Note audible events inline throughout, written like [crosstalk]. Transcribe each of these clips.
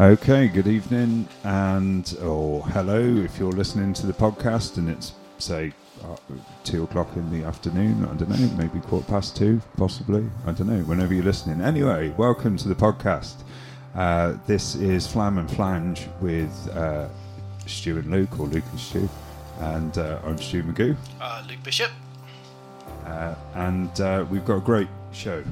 Okay, good evening and or hello if you're listening to the podcast and it's say uh, two o'clock in the afternoon. I don't know, maybe quarter past two, possibly. I don't know. Whenever you're listening. Anyway, welcome to the podcast. Uh, this is Flam and Flange with uh, Stu and Luke, or Luke and Stu, and uh, I'm Stu Magoo. Uh, Luke Bishop. Uh, and uh, we've got a great show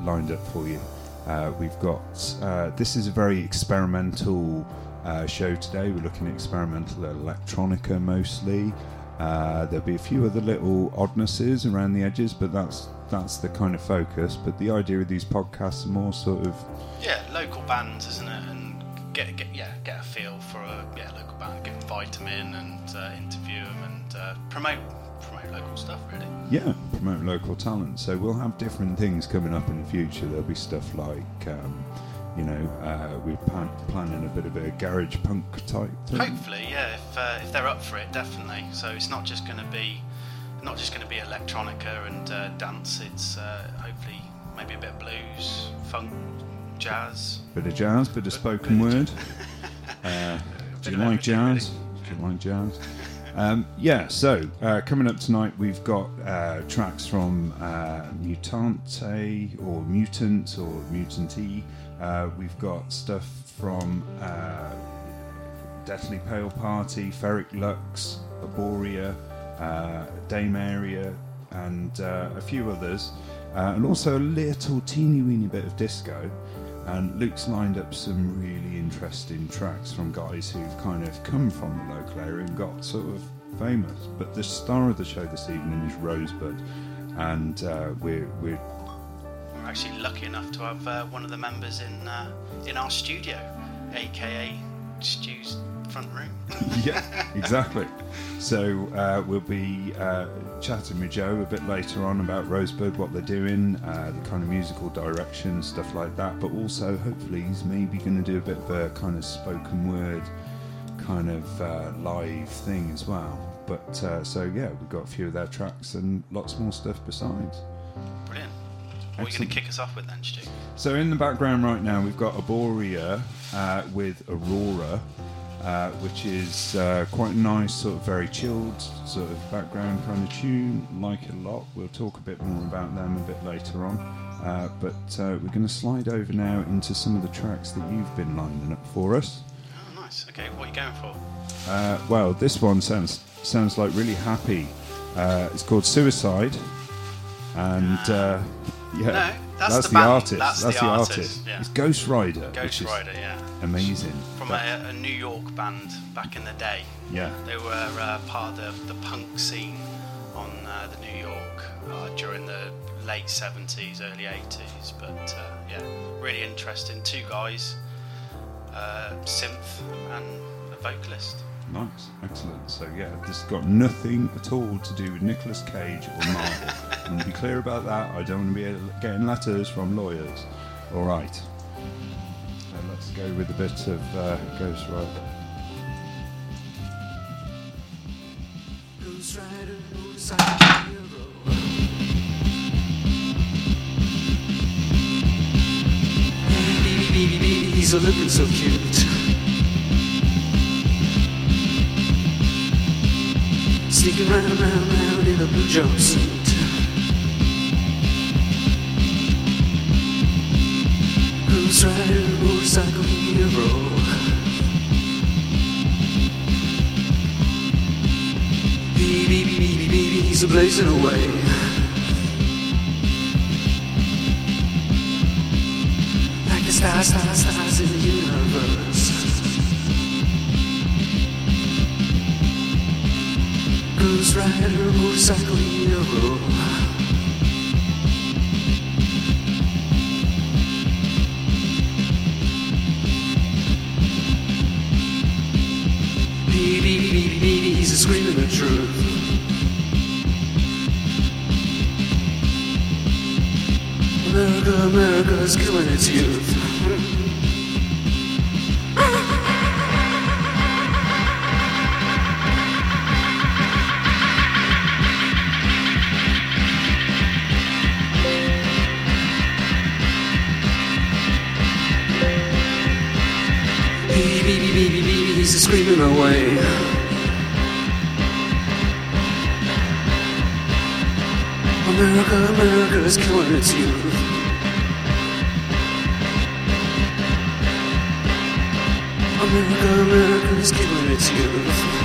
lined up for you. Uh, we've got uh, this is a very experimental uh, show today. We're looking at experimental electronica mostly. Uh, there'll be a few other little oddnesses around the edges, but that's that's the kind of focus. But the idea of these podcasts are more sort of Yeah, local bands, isn't it? And get get yeah get a feel for a yeah local band, get invite them in and uh, interview them and uh, promote promote local stuff really. Yeah, promote local talent. So we'll have different things coming up in the future. There'll be stuff like, um, you know, uh, we're plan- planning a bit of a garage punk type thing. Hopefully, yeah, if uh, if they're up for it, definitely. So it's not just going to be not just going to be electronica and uh, dance. It's uh, hopefully maybe a bit of blues, funk, jazz. Bit of jazz, bit of spoken word. [laughs] Uh, do Bit you like jazz? Do you like jazz? Um, yeah, so uh, coming up tonight, we've got uh, tracks from uh, Mutante or Mutant or Mutanty. Uh, we've got stuff from uh, Deathly Pale Party, Ferric Lux, Arborea, uh, Dame Area, and a few others. And also a little teeny weeny bit of disco. And Luke's lined up some really interesting tracks from guys who've kind of come from the local area and got sort of famous. But the star of the show this evening is Rosebud, and uh, we're, we're We're actually lucky enough to have uh, one of the members in uh, in our studio, aka Stu's front room. [laughs] yeah, exactly. So uh, we'll be uh, chatting with Joe a bit later on about Rosebud, what they're doing, uh, the kind of musical direction, stuff like that. But also, hopefully, he's maybe going to do a bit of a kind of spoken word, kind of uh, live thing as well. But uh, so yeah, we've got a few of their tracks and lots more stuff besides. Brilliant. What are you going to kick us off with then, Stu? So in the background right now, we've got Arborea uh, with Aurora, uh, which is uh, quite a nice, sort of very chilled sort of background kind of tune. Like it a lot. We'll talk a bit more about them a bit later on. Uh, but uh, we're going to slide over now into some of the tracks that you've been lining up for us. Oh, nice. Okay, what are you going for? Uh, well, this one sounds sounds like really happy. Uh, it's called Suicide, and uh, yeah, No, that's the the artist. That's That's, the artist, artist. yeah. It's Ghost Rider. which Ghost is Rider, yeah. Amazing. From a, a New York band back in the day. yeah, They were uh, part of the, the punk scene on uh, the New York uh, during the late 70s, early 80s. But uh, yeah, really interesting. Two guys, uh, synth and a vocalist. Nice, excellent. So yeah, this has got nothing at all to do with Nicolas Cage or Marvel. I want to be clear about that. I don't want to be getting letters from lawyers. All right. So let's go with a bit of uh, Ghost Rider. Ghost Rider, motorcycle hero. Baby, baby, baby, he's a looking so cute. Sneaking round, round, round in a blue jumpsuit. Ghost Rider, motorcycle hero. Baby, baby, baby, baby, he's a blazing away. Like the stars, stars, stars in the universe. Ghost Rider, motorcycle hero. Baby, baby, baby, baby, he's a screaming the truth. America, America's killing its youth. America is killing its youth. America, America is killing its youth.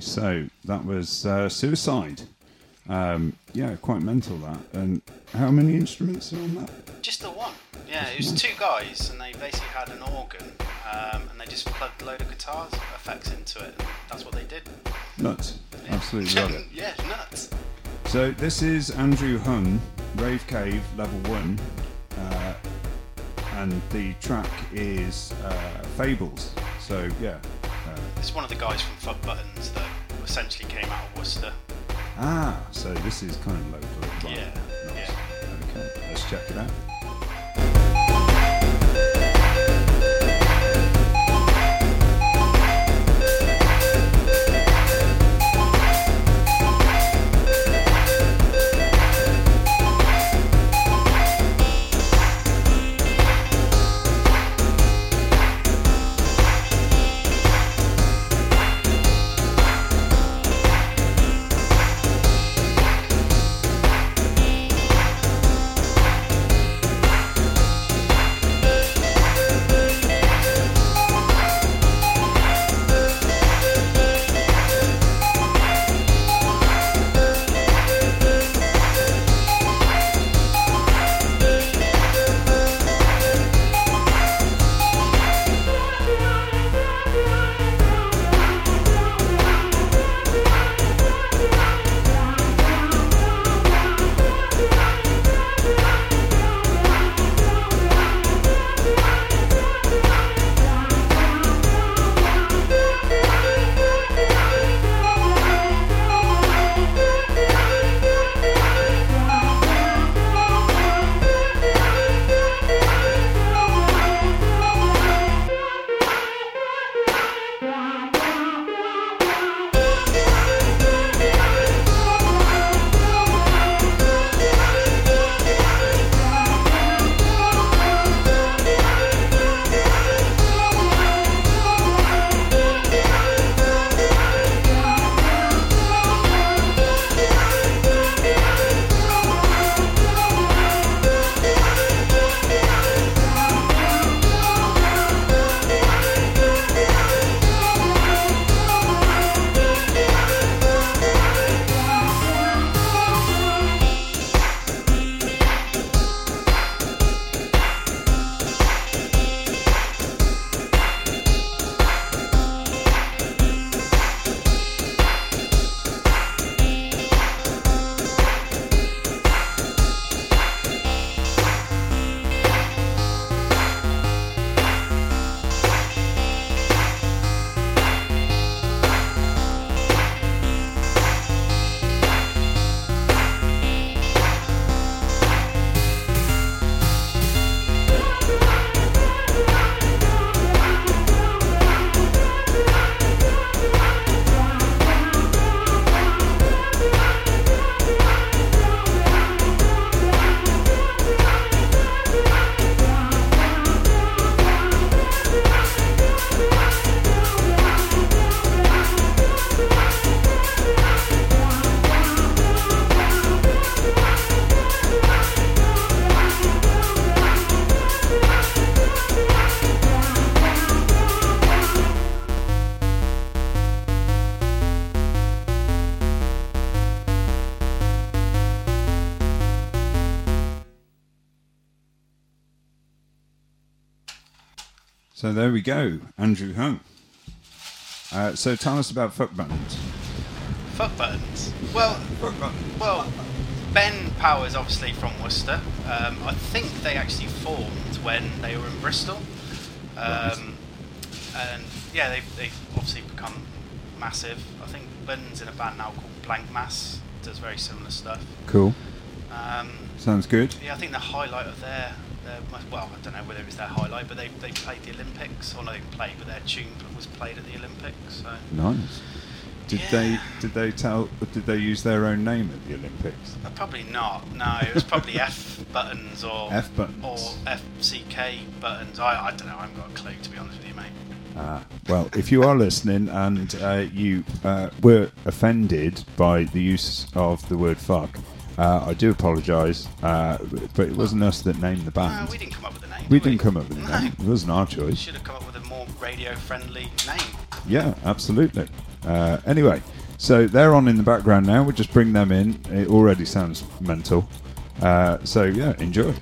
So that was uh, Suicide. Um, yeah, quite mental that. And how many instruments are on that? Just the one. Yeah, it was two guys, and they basically had an organ, um, and they just plugged a load of guitars effects into it, and that's what they did. Nuts. Absolutely [laughs] love it. yeah, nuts. So this is Andrew Hung, Rave Cave Level 1. Uh, and the track is uh, Fables. So yeah. It's one of the guys from Fuck Buttons that essentially came out of Worcester. ah, so this is kind of local. Yeah, Nice. yeah. Okay, let's check it out. So there we go, Andrew Hung. Uh, so tell us about Fuck Buttons. Fuck Buttons. Well, Fuck Buttons. well, Ben Powers, obviously from Worcester. Um, I think they actually formed when they were in Bristol. Um, and yeah, they've, they've obviously become massive. I think Ben's in a band now called Blank Mass, does very similar stuff. Cool. Um, Sounds good. yeah, I think the highlight of their, their well, I don't know whether it was their highlight, but they, they played the Olympics, or not they played, but their tune was played at the Olympics. So Nice. Did they did they tell did they use their own name at the Olympics? Uh, probably not. No, it was probably [laughs] F buttons or F buttons. or FCK buttons. I, I don't know. I haven't got a clue to be honest with you, mate. Ah, well, if you are listening and uh, you uh, were offended by the use of the word fuck, uh, I do apologise, uh, but it wasn't us that named the No, band. we didn't come up with a name. We did didn't come up with a No. name. It wasn't our We choice. should have come up with a more radio-friendly name. Yeah, absolutely. Uh, anyway, so they're on in the background now. We'll just bring them in. It already sounds mental. Uh, so yeah, enjoy.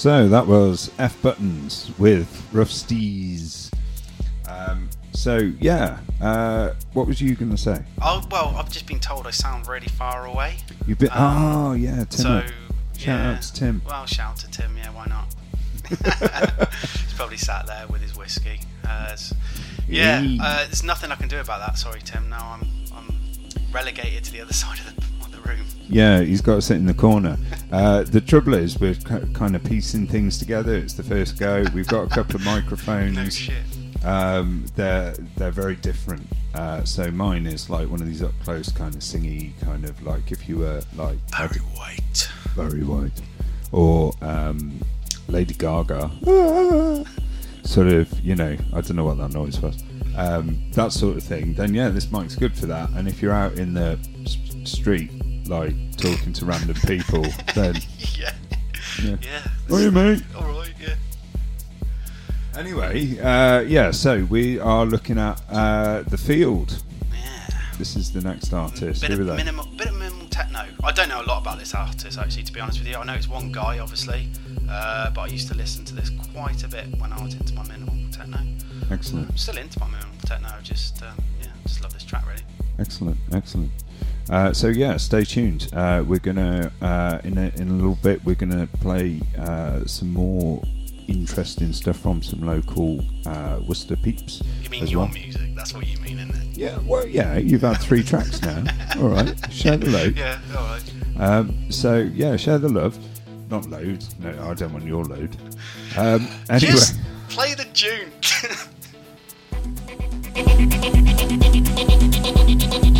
So that was F Buttons with Rough Steez. Um, so yeah, uh, what was you going to say? Oh well, I've just been told I sound really far away. You've been. Um, oh yeah, Tim. so. Shout yeah. out to Tim. Well, shout to Tim. Yeah, why not? [laughs] He's probably sat there with his whiskey. Uh, yeah, uh, there's nothing I can do about that. Sorry, Tim. No, I'm relegated to the other [laughs] side of the, of the room. Yeah, he's got to sit in the corner. Uh, the trouble is, we're k- kind of piecing things together. It's the first go. We've got a couple of microphones. [laughs] No shit. Um, they're they're very different. Uh, so mine is like one of these up close kind of singy kind of like if you were like Barry White. very white or um, Lady Gaga, [laughs] sort of you know I don't know what that noise was. Um, that sort of thing. Then yeah, this mic's good for that. And if you're out in the s- street like talking to random people, [laughs] then Yeah. yeah. Yeah. Oh, you mate. All right. Yeah. Anyway, uh, yeah. So we are looking at uh, the field. Yeah. This is the next artist. Bit of minimal, bit of minimal techno. I don't know a lot about this artist actually, to be honest with you. I know it's one guy, obviously, uh, but I used to listen to this quite a bit when I was into my minimal techno. Excellent. I'm still into my minimal techno. I just, um, yeah, just love this track really. Excellent, excellent. Uh, so yeah, stay tuned. Uh, we're gonna uh, in a, in a little bit we're gonna play uh, some more interesting stuff from some local uh, Worcester peeps. You mean as your well. music? That's what you mean, isn't it? Yeah, well, yeah. You've had three tracks now. [laughs] All right, share the load. Yeah. All right. Um, so yeah, share the love. Not load. No, I don't want your load. Um, anyway. Just play the tune. [laughs]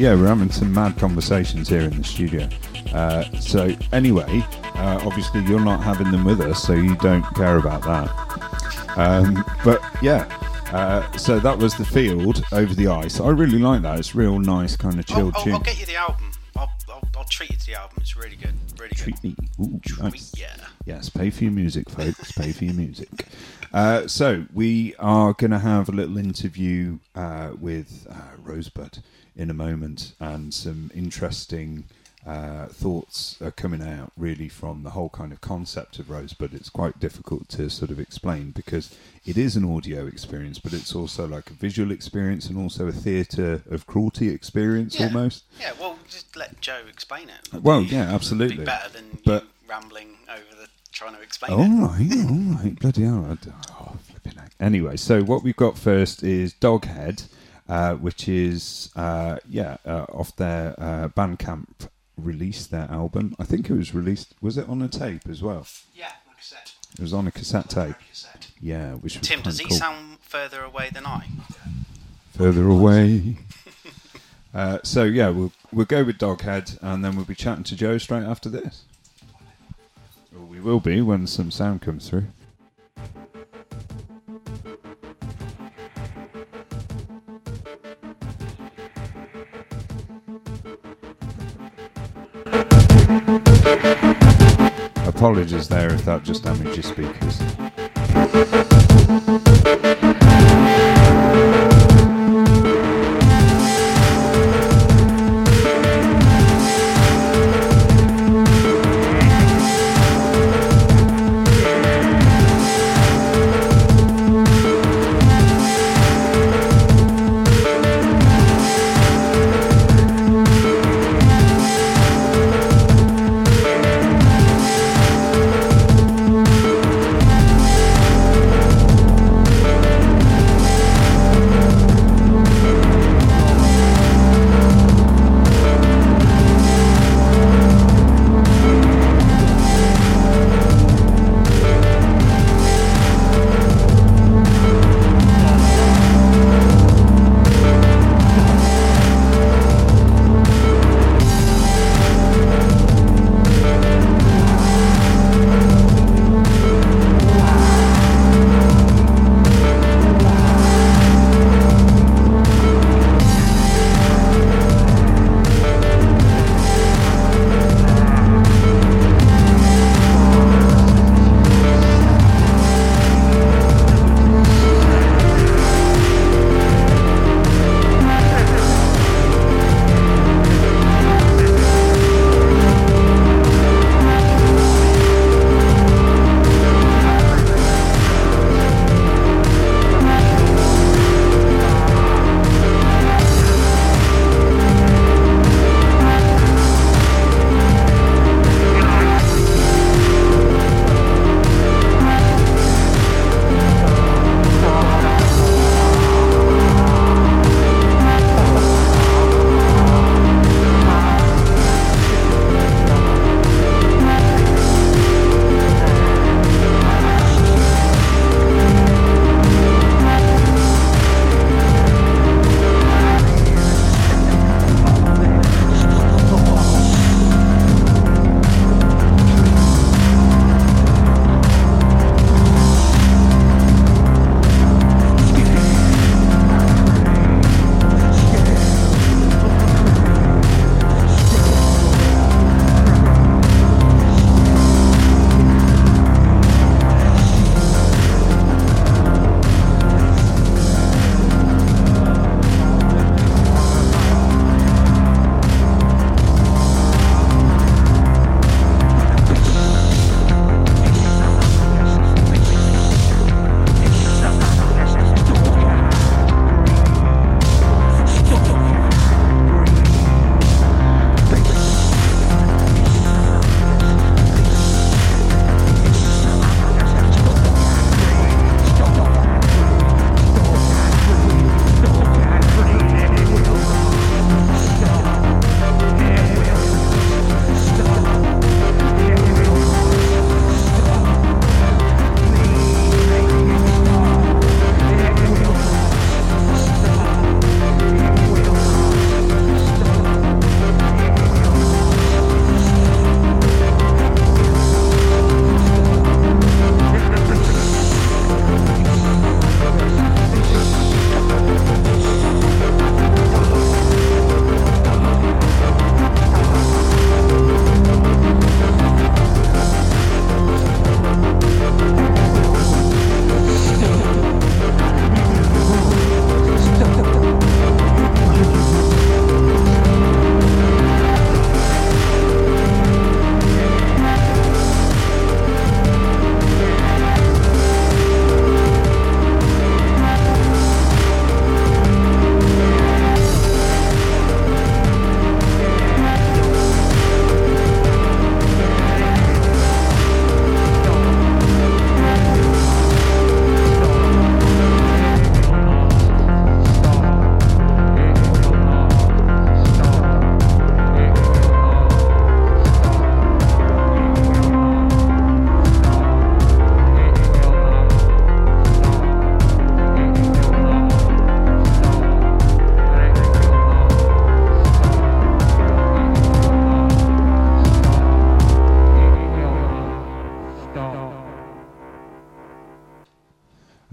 yeah, we're having some mad conversations here in the studio. Uh, so anyway, uh, obviously you're not having them with us, so you don't care about that. Um, but yeah, uh, so that was the field over the ice. I really like that. It's real nice, kind of I'll, chilled I'll, tune. I'll get you the album. I'll, I'll, I'll treat you to the album. It's really good. Really good. Treat me. Ooh, nice. Yeah. Yes, pay for your music, folks. pay for your music. Uh, so we are going to have a little interview uh, with uh, Rosebud in a moment, and some interesting uh, thoughts are coming out really from the whole kind of concept of Rosebud. It's quite difficult to sort of explain because it is an audio experience, but it's also like a visual experience and also a theatre of cruelty experience Yeah. almost. Yeah, well, just let Joe explain it. Well, yeah, absolutely. Be better than But- rambling over the trying to explain All it. right, all right, bloody hell. Oh, flipping heck. Anyway, so what we've got first is Doghead, uh, which is, uh, yeah, uh, off their uh, Bandcamp release, their album. I think it was released, was it on a tape as well? Yeah, like I said. It was on a cassette tape. cassette. Yeah, which was Tim, does he cool. sound further away than I? Further away. [laughs] uh, so, yeah, we'll, we'll go with Doghead, and then we'll be chatting to Joe straight after this. Well, we will be when some sound comes through. Apologies there if that just damaged your speakers.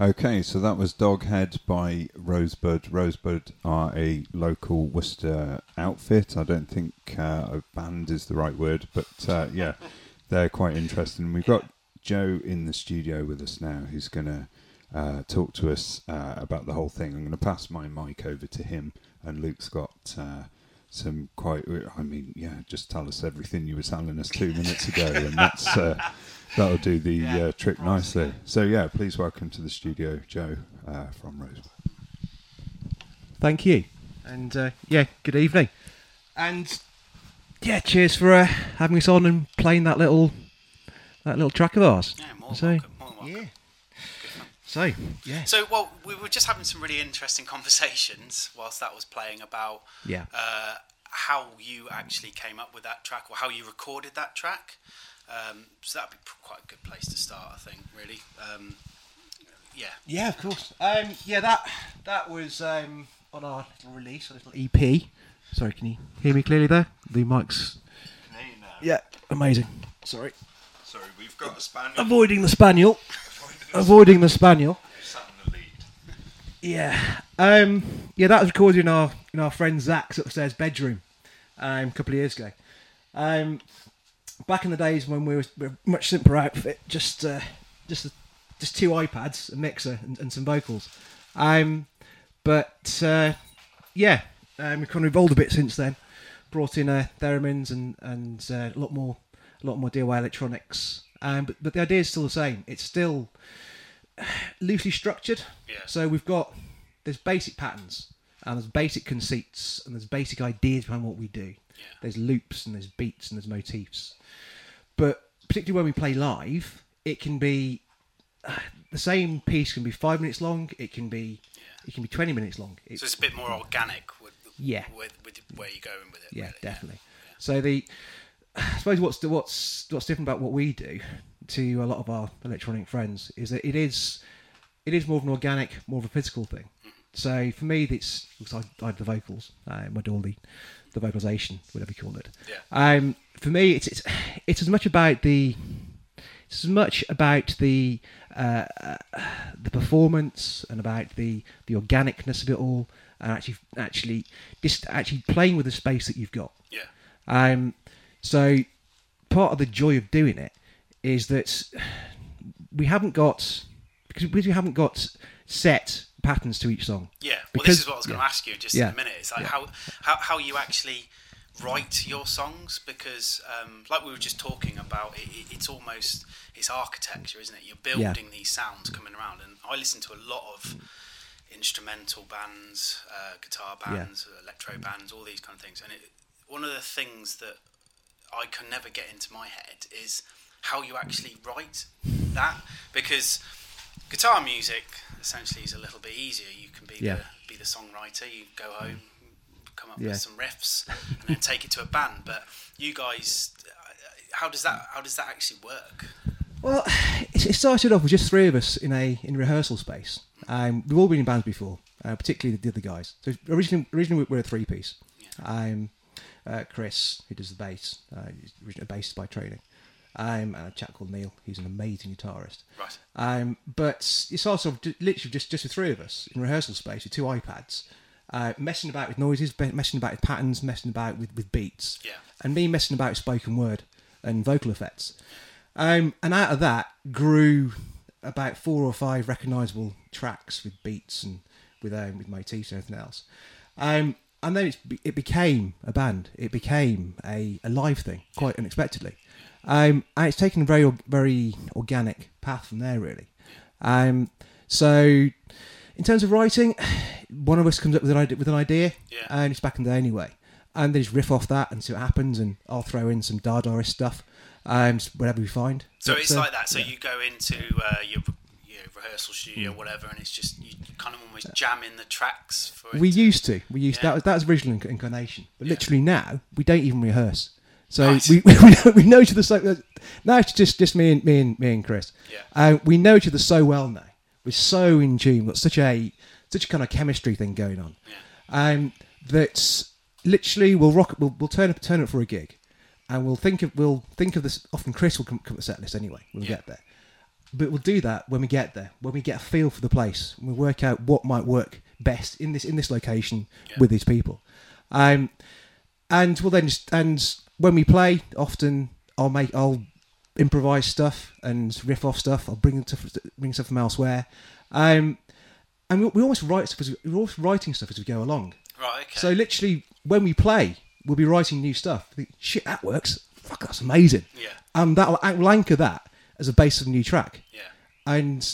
Okay, so that was Doghead by Rosebud. Rosebud are a local Worcester outfit. I don't think uh, a band is the right word, but uh, yeah, they're quite interesting. We've got Joe in the studio with us now who's going to uh, talk to us uh, about the whole thing. I'm going to pass my mic over to him, and Luke's got uh, some quite, I mean, yeah, just tell us everything you were telling us two minutes ago, and that's. Uh, That'll do the uh, trick nicely. So yeah, please welcome to the studio, Joe uh, from Rosebud. Thank you. And uh, yeah, good evening. And yeah, cheers for uh, having us on and playing that little that little track of ours. Yeah, more So, welcome. More welcome. yeah. So yeah, So, well, we were just having some really interesting [laughs] conversations whilst that was playing about yeah, uh, how you actually came up with that track or how you recorded that track. Um, so that'd be quite a good place to start, I think. Really, um, yeah. yeah, of course. Um, yeah, that that was um, on our little release, our little EP. Sorry, can you hear me clearly there? The mics. Yeah, amazing. Sorry, Sorry, we've got a spaniel. avoiding the spaniel. Avoiding the spaniel. Sat in the lead. Yeah. Um, yeah, that was recorded in our in our friend Zach's upstairs bedroom um, a couple of years ago. Um, back in the days when we were, we were much simpler outfit, just uh, just just two iPads, a mixer, and, and some vocals. Um, but uh, yeah, um, we've kind of evolved a bit since then. Brought in uh, theremins and and uh, a lot more a lot more DIY electronics. Um, but but the idea is still the same. It's still loosely structured. Yeah. So we've got there's basic patterns and there's basic conceits and there's basic ideas behind what we do. There's loops and there's beats and there's motifs. But particularly when we play live, it can be [sighs] the same piece can be five minutes long. It can be it can be twenty minutes long. It- So it's a bit more organic with Yeah. with, with where you're going with it. yeah, really. definitely. So the [sighs] I suppose what's what's what's different about what we do to a lot of our electronic friends is that it is it is more of an organic, more of a physical thing. So for me, it's I, I do the vocals, um, I do all the vocalization, whatever you call it. Yeah. Um, for me, it's it's it's as much about the it's as much about the uh, uh, the performance and about the the organicness of it all, and actually actually just actually playing with the space that you've got. Yeah. Um, so part of the joy of doing it is that we haven't got because we haven't got set patterns to each song. Yeah. Well, Because- this is what I was going to yeah. ask you just Yeah. in a minute. It's like Yeah. how, how how you actually write your songs because, um, like we were just talking about, it, it, it's almost it's architecture, isn't it? You're building these sounds coming around, and I listen to a lot of instrumental bands, uh, guitar bands, electro bands, all these kind of things. And it, one of the things that I can never get into my head is how you actually write that because guitar music essentially is a little bit easier. You can be Yeah. the be the songwriter. You go home, come up Yeah. with some riffs, and then take it to a band. But you guys, how does that how does that actually work? Well, it started off with just three of us in a in rehearsal space. Um, we've all been in bands before, uh, particularly the other guys. So originally, originally we we're a three piece. Um, uh, Chris, who does the bass, uh, he's a bassist by training, um, and a chap called Neil, who's an amazing guitarist. Right. Um, but it's also literally just just the three of us in rehearsal space with two iPads, uh, messing about with noises, messing about with patterns, messing about with, with beats, Yeah. and me messing about with spoken word and vocal effects. Um, and out of that grew about four or five recognisable tracks with beats and with um, with motifs and everything else. Um, and then it's, it became a band. It became a, a live thing, quite unexpectedly. Um, and it's taken a very very organic path from there, really. Um, so, in terms of writing, [sighs] one of us comes up with an idea, with an idea Yeah. and it's back in there anyway. And they just riff off that and see what happens, and I'll throw in some Dadaist stuff, um, whatever we find. So But, it's uh, like that. So yeah. you go into uh, your, your rehearsal studio, or whatever, and it's just you kind of almost jam in the tracks for it. We to- used to. We used Yeah. that was that was original inc- incarnation. But Yeah. literally now we don't even rehearse. So Nice. we, [laughs] we know, we know each other so now it's just just me and me and me and Chris. Yeah. Uh, we know each other so well now. We're so in tune. We've got such a such a kind of chemistry thing going on. Yeah. Um, that literally we'll rock. We'll, we'll turn up turn up for a gig, and we'll think of we'll think of this. Often Chris will come, come up set list anyway. We'll Yeah. get there, but we'll do that when we get there, when we get a feel for the place, we work out what might work best in this in this location Yeah. with these people. Um, and we'll then just and when we play, often I'll make I'll improvise stuff and riff off stuff. I'll bring stuff bring stuff from elsewhere. Um, and we, we almost write stuff as we're always writing stuff as we go along. Right. Okay. So literally, when we play, we'll be writing new stuff. Think, Shit, that works. Fuck, that's amazing. yeah. And that'll will anchor that as a base of a new track. Yeah. And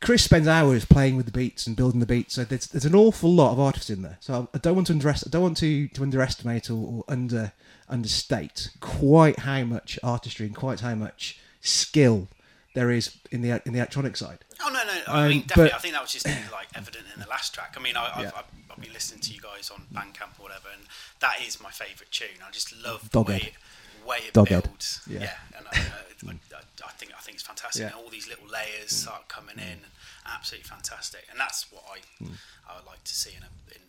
Chris spends hours playing with the beats and building the beats. So there's, there's an awful lot of artists in there. So I don't want to underest, I don't want to, to underestimate or, or under understate quite how much artistry and quite how much skill there is in the in the electronic side. Oh no, no. I Um, mean, definitely. but- I think that was just like evident in the last track. I mean, I, I've, Yeah. I've, I've been listening to you guys on Bandcamp or whatever, and that is my favourite tune. I just love the way, it- way it Doghead. builds. Yeah. Yeah, and I, I, I, I think I think it's fantastic. Yeah. Mm. And all these little layers start coming in, absolutely fantastic. And that's what I Mm. I would like to see in a, in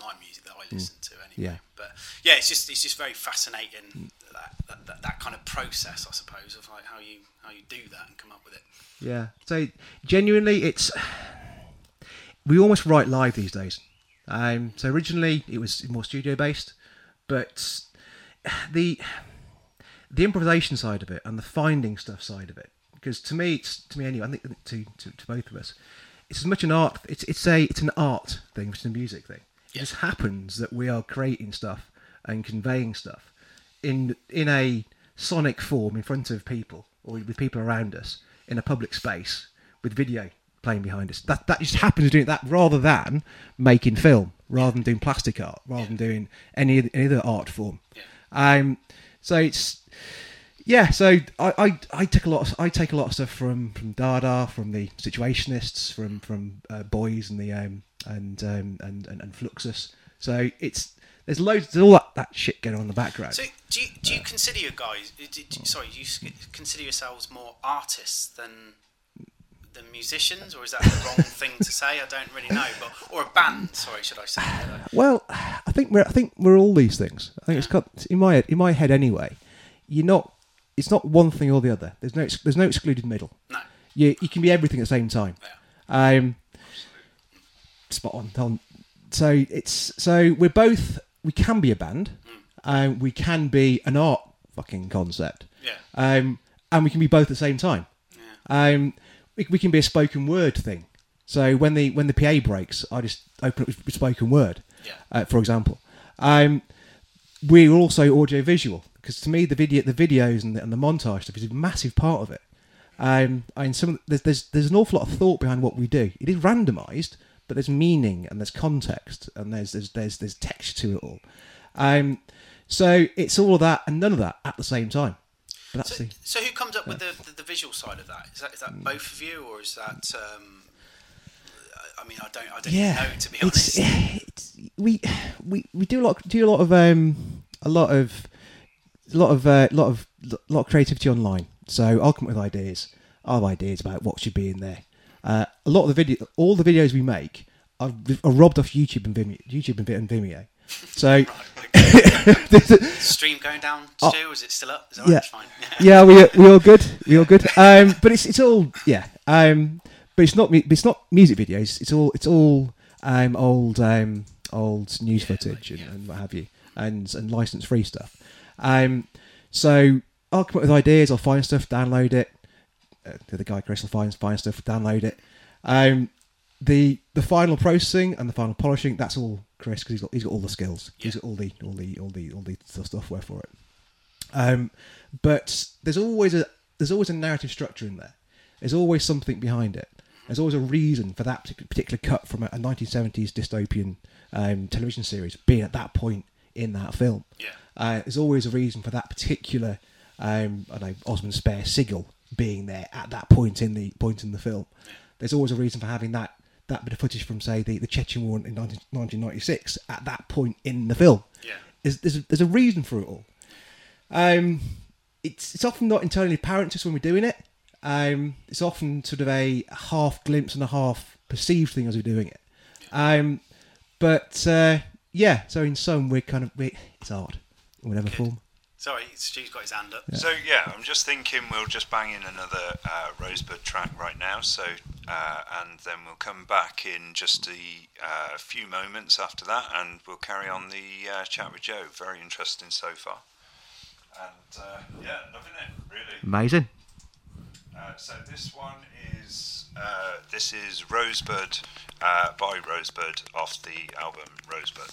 my music that I listen to anyway. Yeah. But yeah, it's just it's just very fascinating that, that, that, that kind of process, I suppose, of like how you how you do that and come up with it. Yeah. So genuinely, it's we almost write live these days. Um, so originally it was more studio based, but the the improvisation side of it and the finding stuff side of it, because to me, it's to me anyway. I think to, to, to both of us, it's as much an art. It's it's a it's an art thing, it's a music thing. It Yeah. just happens that we are creating stuff and conveying stuff in in a sonic form in front of people or with people around us in a public space with video playing behind us. That that just happens to doing that rather than making film, rather than doing plastic art, rather than doing any any other art form. Yeah. Um, so it's yeah. So I, I I take a lot of, I take a lot of stuff from from Dada, from the Situationists, from from uh, Beuys and the um and um and, and and Fluxus. So it's there's loads there's all that, that shit going on in the background. So, do you, do you consider your guys? Do, do, sorry, do you consider yourselves more artists than than musicians, or is that the wrong [laughs] thing to say? I don't really know, but or a band. Sorry, should I say? [sighs] Well, I think we're I think we're all these things. I think it's got in my head, in my head anyway. You're not. It's not one thing or the other. There's no there's no excluded middle. No. You you can be everything at the same time. Yeah. Um, spot on. So it's so we're both we can be a band, um, we can be an art fucking concept, Yeah. um, and we can be both at the same time. Um, we, we can be a spoken word thing. So when the when the PA breaks, I just open it with, spoken word, Yeah. uh, for example. Um, we're also audio visual because to me the video the videos and the, and the montage stuff is a massive part of it. Um, I mean, some there's, there's there's an awful lot of thought behind what we do. It is randomised, but there's meaning and there's context and there's there's there's, there's texture to it all. Um, so it's all of that and none of that at the same time. So, the so who comes up with the, the, the visual side of that? Is that is that both of you, or is that? Um, I- mean, I don't I don't yeah. know to be it's, honest. [laughs] it's we we we do a lot do a lot of um a lot of a lot of uh, lot of lot of creativity online. So I'll come up with ideas. I have ideas about what should be in there. Uh, a lot of the video, all the videos we make are, are robbed off YouTube and Vimeo. YouTube and, Vimeo. So [laughs] Stream going down, Oh. Stu? Is it still up? Is that Yeah. Fine. [laughs] yeah, we we all good. We all good. [laughs] Um, but it's it's all yeah. Um, but it's not it's not music videos. It's all it's all um old um old news footage and, and what have you, and and license free stuff. Um, so I'll come up with ideas. I'll find stuff, download it. Uh, the other guy Chris will find find stuff, download it. Um, the the final processing and the final polishing that's all Chris because he's got he's got all the skills. he's got all the all the all the all the software for it. Um, but there's always a there's always a narrative structure in there. There's always something behind it. There's always a reason for that particular cut from a, a 1970s dystopian um, television series being at that point in that film. Yeah. Uh, there's always a reason for that particular um, I don't know Osman Spare sigil being there at that point in the point in the film. There's always a reason for having that that bit of footage from say the, the Chechen War in 19, 1996 at that point in the film. Yeah. There's, there's, a, there's a reason for it all. Um, it's it's often not entirely apparent to us when we're doing it. Um, it's often sort of a half glimpse and a half perceived thing as we're doing it. Um, but uh, yeah, so in some we're kind of we it's art in whatever form. Sorry, Stu's got his hand up. So yeah, I'm just thinking we'll just bang in another uh, Rosebud track right now. So uh, and then we'll come back in just a uh, few moments after that, and we'll carry on the uh, chat with Joe. Very interesting so far. And uh, yeah, loving it really. Amazing. Uh, so this one is uh, this is Rosebud uh, by Rosebud off the album Rosebud.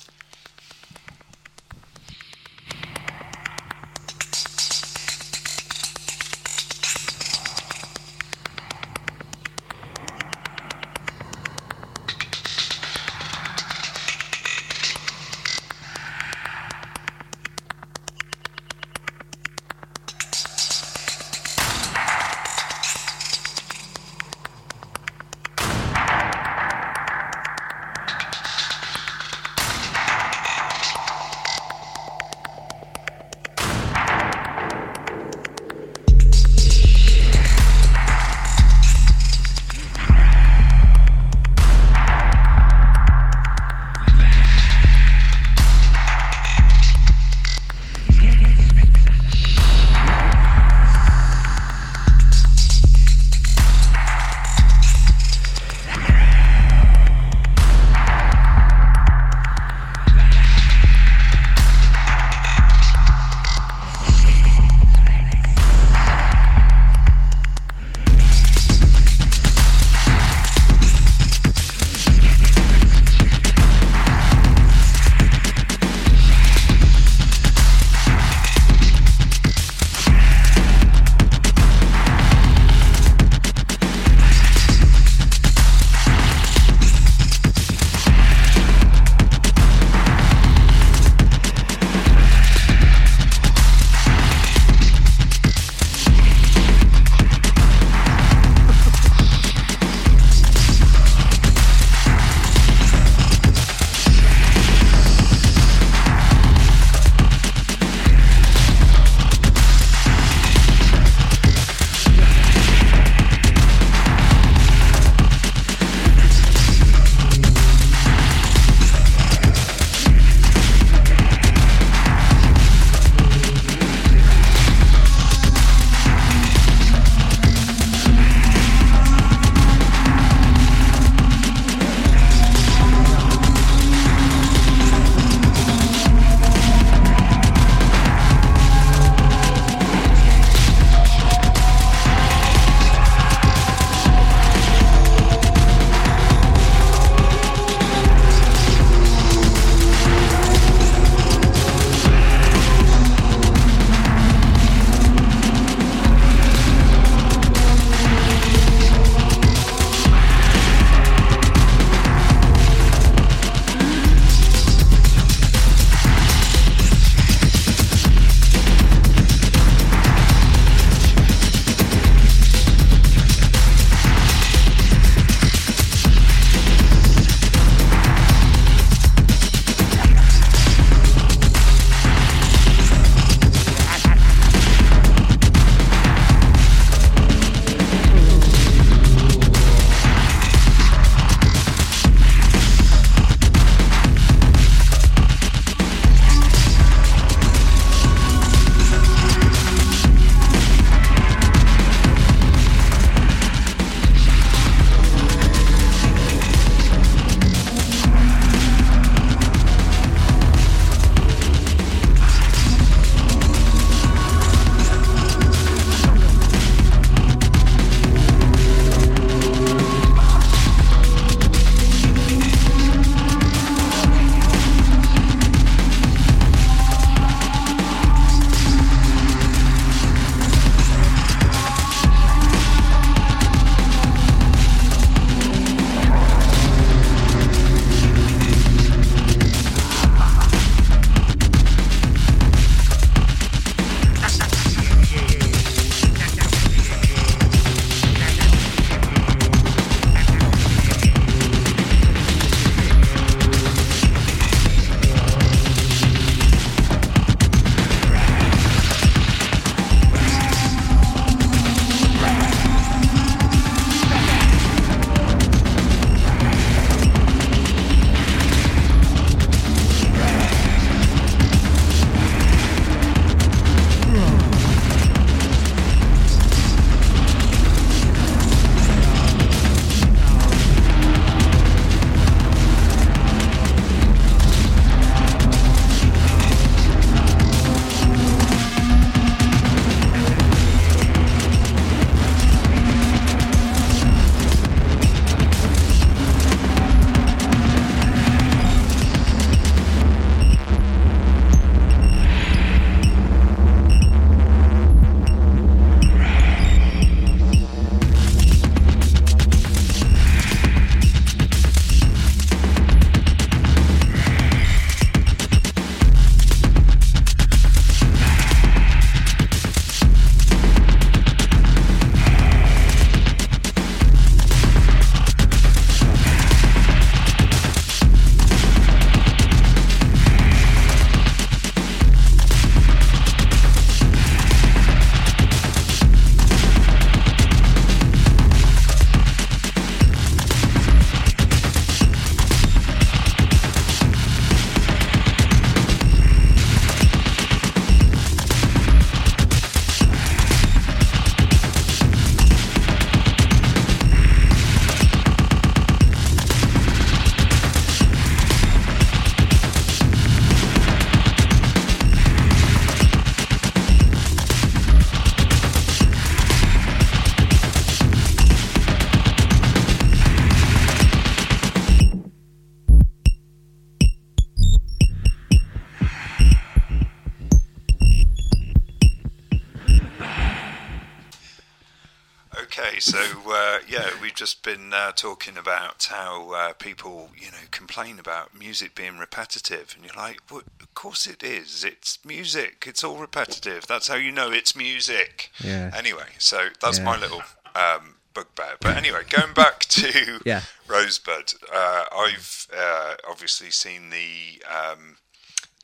People, you know, complain about music being repetitive, and you're like, well, of course it is. It's music. It's all repetitive. That's how you know it's music. Yeah. Anyway, so that's Yeah. my little um, bugbear. But anyway, going back [laughs] to Yeah. Rosebud, uh, I've uh, obviously seen the um,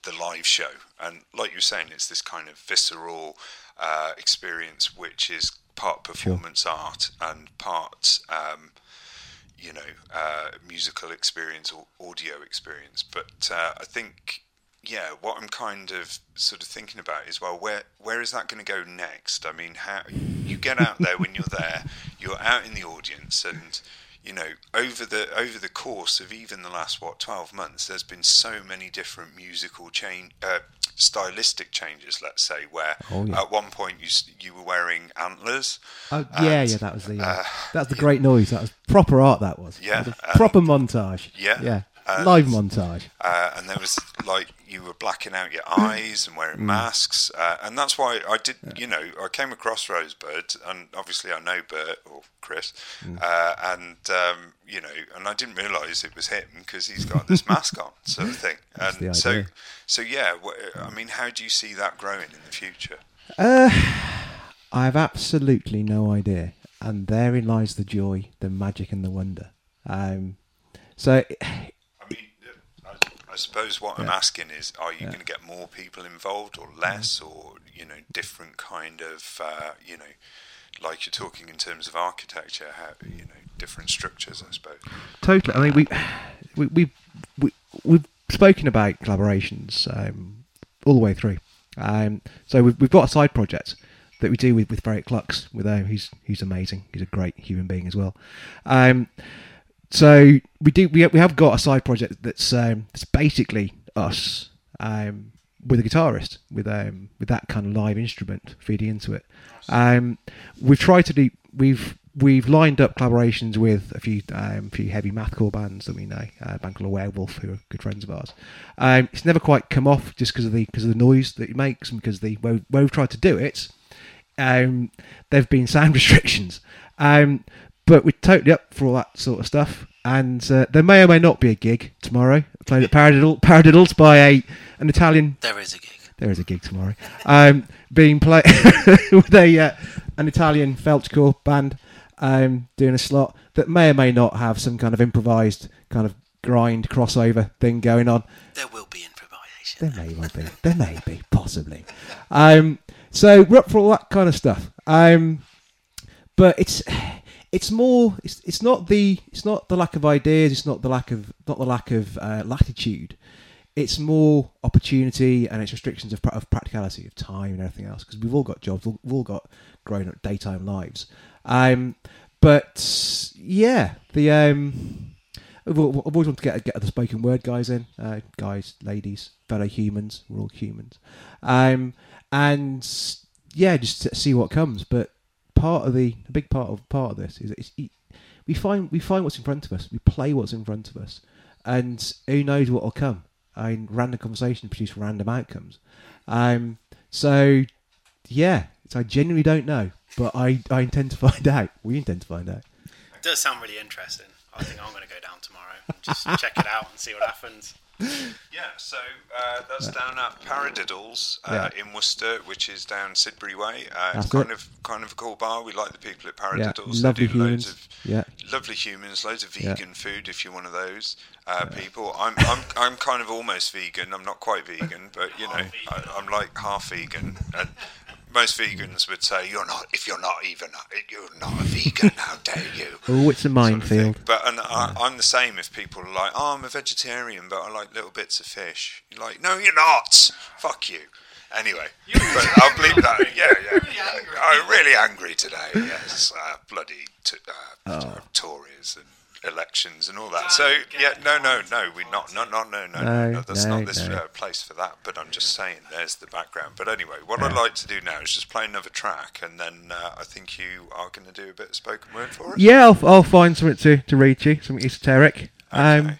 the live show, and like you were saying, it's this kind of visceral uh, experience, which is part performance art and part, um, you know, uh, musical experience or audio experience. But uh, I think, yeah, what I'm kind of sort of thinking about is, well, where where is that going to go next? I mean, how you get out there when you're there, you're out in the audience, and you know, over the over the course of even the last what twelve months, there's been so many different musical change, uh, stylistic changes. Let's say where Oh, yeah. at one point you you were wearing antlers. Oh, yeah, and, yeah, that was the uh, uh, that was the great noise. That was proper art. That was. Yeah, That was proper montage. Yeah, yeah, and- live montage. uh, and there was like you were blacking out your eyes and wearing masks, uh, and that's why I did. You know, I came across Rosebud, and obviously I know Bert or Chris, uh, and um, you know, and I didn't realise it was him because he's got this mask on, [laughs] sort of thing. And so, so yeah, I mean, how do you see that growing in the future? [sighs] I have absolutely no idea, and therein lies the joy, the magic, and the wonder. Um, so, I mean, I, I suppose what I'm asking is, are you going to get more people involved or less, or you know, different kind of, uh, you know, like you're talking in terms of architecture, how you know, different structures, I suppose. totally. I mean, we we we, we we've spoken about collaborations um, all the way through. Um, so we've, we've got a side project that we do with with Ferret Clux. With uh, he's he's amazing. He's a great human being as well. Um, so we do we we have got a side project that's um, that's basically us um, with a guitarist with um, with that kind of live instrument feeding into it. Um, we've tried to do we've we've lined up collaborations with a few um, few heavy mathcore bands that we know, uh, band Werewolf, who are good friends of ours. Um, it's never quite come off just because of the because of the noise that it makes and because the where, where we've tried to do it, um, there've been sound [laughs] restrictions. Um, but we're totally up for all that sort of stuff. And uh, there may or may not be a gig tomorrow. Played at Paradiddle, Paradiddles by a an Italian There is a gig. there is a gig tomorrow. Um, being played [laughs] with a uh, an Italian Felchcore band um, doing a slot that may or may not have some kind of improvised kind of grind crossover thing going on. There will be improvisation. There may well be. There may be, possibly. Um, so we're up for all that kind of stuff. Um, but it's it's more it's it's not the it's not the lack of ideas. It's not the lack of not the lack of uh, latitude. It's more opportunity and it's restrictions of, of practicality of time and everything else because we've all got jobs. We've all got grown up daytime lives. Um, but yeah, the um, I've always wanted to get get the spoken word guys in, uh, guys, ladies, fellow humans. We're all humans, um, and yeah, just to see what comes. But part of the big part of part of this is that it's, e, we find we find what's in front of us, we play what's in front of us, and who knows what will come. I mean, random conversation produce random outcomes. Um, so yeah, I genuinely don't know, but I I intend to [laughs] find out. We intend to find out. It does sound really interesting. I think I'm going to go down tomorrow and just check it out and see what happens. Yeah, so uh, that's down at Paradiddles uh, Yeah. in Worcester, which is down Sidbury Way. Uh, That's kind it. of kind of a cool bar. We like the people at Yeah, Paradiddles. lovely they do loads humans. of Yeah. lovely humans, loads of Yeah. vegan food if you're one of those uh, people. I'm, I'm I'm kind of almost vegan. I'm not quite vegan, but you know, I, I'm like half vegan. And most vegans would say you're not. If you're not even, you're not a vegan. How dare you? [laughs] Oh, it's a sort of minefield. But and I, I'm the same. If people are like, "Oh, I'm a vegetarian, but I like little bits of fish," you're like, "No, you're not. Fuck you." Anyway, but I'll bleep that. Yeah, yeah. I'm really angry today. Yes, uh, bloody t- uh, Tories and elections and all that. So yeah, no, no, no. We're not. No, no, no, no, no. No, no that's no, not this no. uh, place for that. But I'm just saying, there's the background. But anyway, what I'd like to do now is just play another track, and then uh, I think you are going to do a bit of spoken word for us. Yeah, I'll, I'll find something to, to read to you, something esoteric. Um, Okay.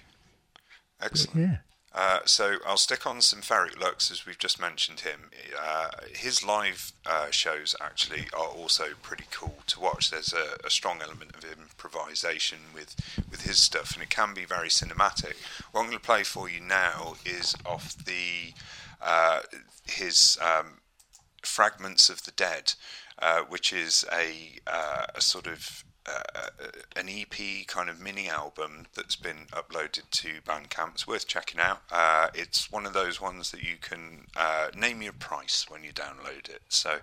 Excellent. yeah. Uh, so I'll stick on some Sympheric Lux as we've just mentioned him. Uh, his live uh, shows actually are also pretty cool to watch. There's a, a, strong element of improvisation with with his stuff, and it can be very cinematic. What I'm going to play for you now is off the uh, his um, Fragments of the Dead, uh, which is a a sort of uh, an EP kind of mini album that's been uploaded to Bandcamp. It's worth checking out. Uh, it's one of those ones that you can uh, name your price when you download it. So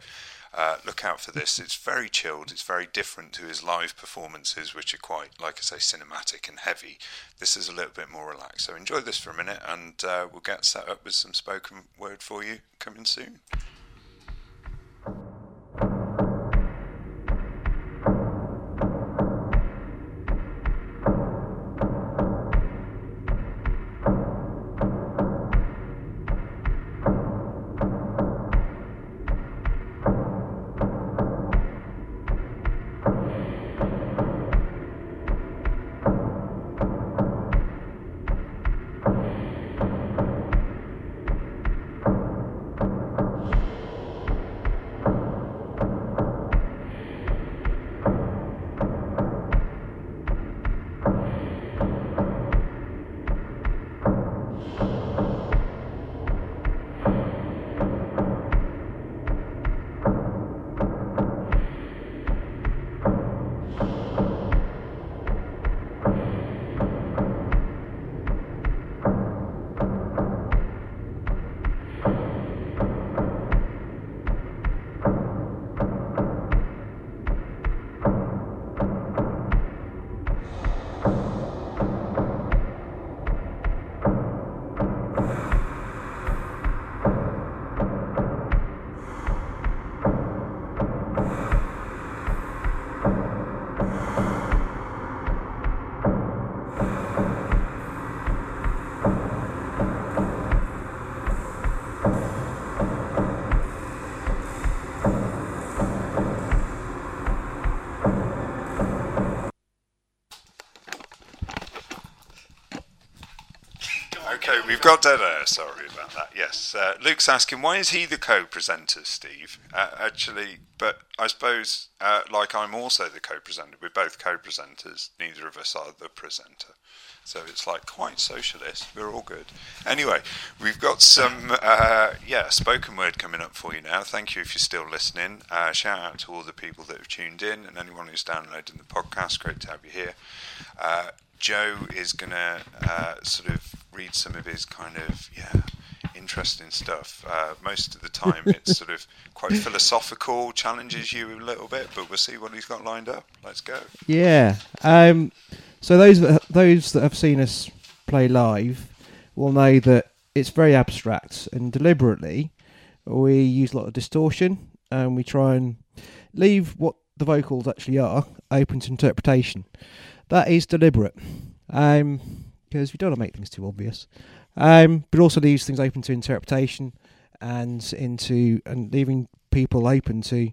uh, look out for this. It's very chilled. It's very different to his live performances, which are quite, like I say, cinematic and heavy. This is a little bit more relaxed. So enjoy this for a minute, and uh, we'll get set up with some spoken word for you coming soon. Got dead air. Sorry about that. Yes, uh, Luke's asking why is he the co-presenter, Steve? Uh, actually, but I suppose uh, like I'm also the co-presenter. We're both co-presenters. Neither of us are the presenter. So it's like quite socialist. We're all good. Anyway, we've got some uh, yeah spoken word coming up for you now. Thank you if you're still listening. Uh, shout out to all the people that have tuned in and anyone who's downloading the podcast. Great to have you here. Uh, Joe is uh, sort of read some of his kind of yeah interesting stuff. Uh, most of the time, it's [laughs] sort of quite philosophical, challenges you a little bit, but we'll see what he's got lined up. Let's go. Yeah. Um, so those that, those that have seen us play live will know that it's very abstract and deliberately we use a lot of distortion and we try and leave what the vocals actually are open to interpretation. That is deliberate. Um, because we don't want to make things too obvious. Um, but also leaves things open to interpretation and into and leaving people open to,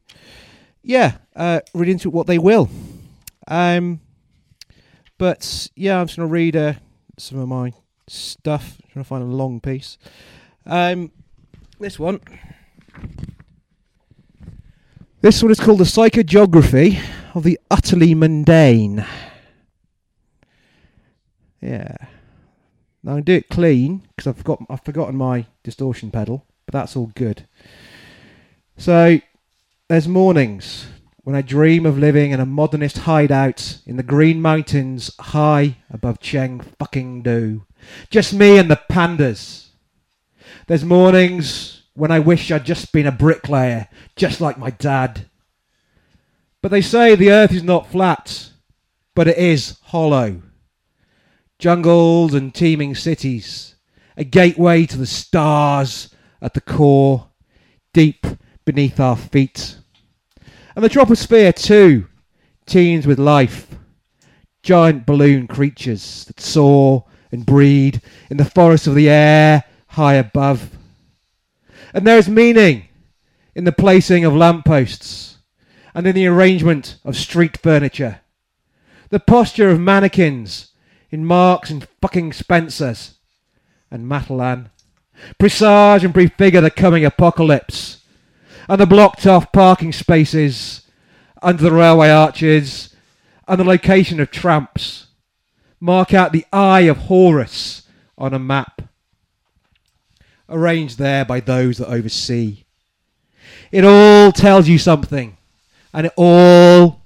yeah, uh, read into what they will. Um, but yeah, I'm just going to read uh, some of my stuff. I'm trying to find a long piece. Um, this one. This one is called the psychogeography of the utterly mundane. Yeah. Now I'm gonna do it clean because I've got I've forgotten my distortion pedal, but that's all good. So there's mornings when I dream of living in a modernist hideout in the Green Mountains, high above Cheng fucking Do. Just me and the pandas. There's mornings when I wish I'd just been a bricklayer, just like my dad. But they say the earth is not flat, but it is hollow jungles and teeming cities, a gateway to the stars at the core, deep beneath our feet. And the troposphere, too, teems with life. Giant balloon creatures that soar and breed in the forests of the air high above. And there is meaning in the placing of lampposts and in the arrangement of street furniture. The posture of mannequins in Marks and fucking Spencer's. and Matalan. Presage and prefigure the coming apocalypse. And the blocked off parking spaces. Under the railway arches. And the location of tramps. Mark out the eye of Horus on a map, arranged there by those that oversee. It all tells you something, and it all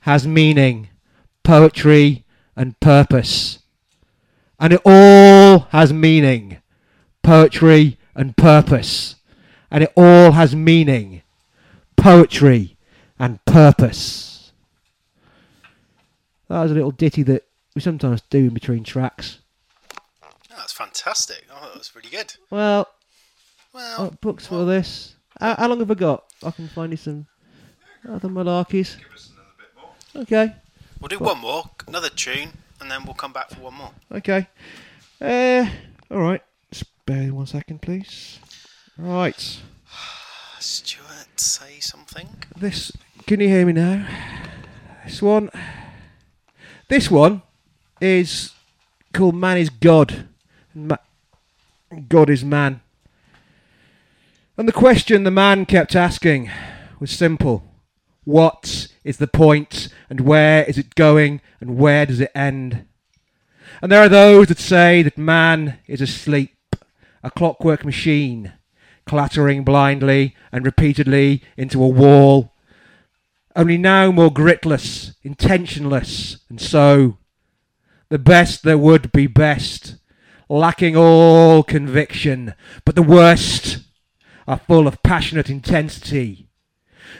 has meaning, poetry, and purpose. And it all has meaning, poetry, and purpose. And it all has meaning, poetry, and purpose. That was a little ditty that we sometimes do in between tracks. Oh, that's fantastic. Oh, that was really good. Well, Well, books for this. How, how long have I got? I can find you some other malarkeys. Give us another bit more. Okay, we'll do one more, another tune, and then we'll come back for one more. okay. Uh, all right. Bear one second, please. Right. Stuart, say something. This. Can you hear me now? This one. This one is called "Man is God." Ma- God is man. And the question the man kept asking was simple What is the point, and where is it going, and where does it end? And there are those that say that man is asleep, a clockwork machine, clattering blindly and repeatedly into a wall, only now more gritless, intentionless, and so the best there would be best, lacking all conviction, but the worst are full of passionate intensity.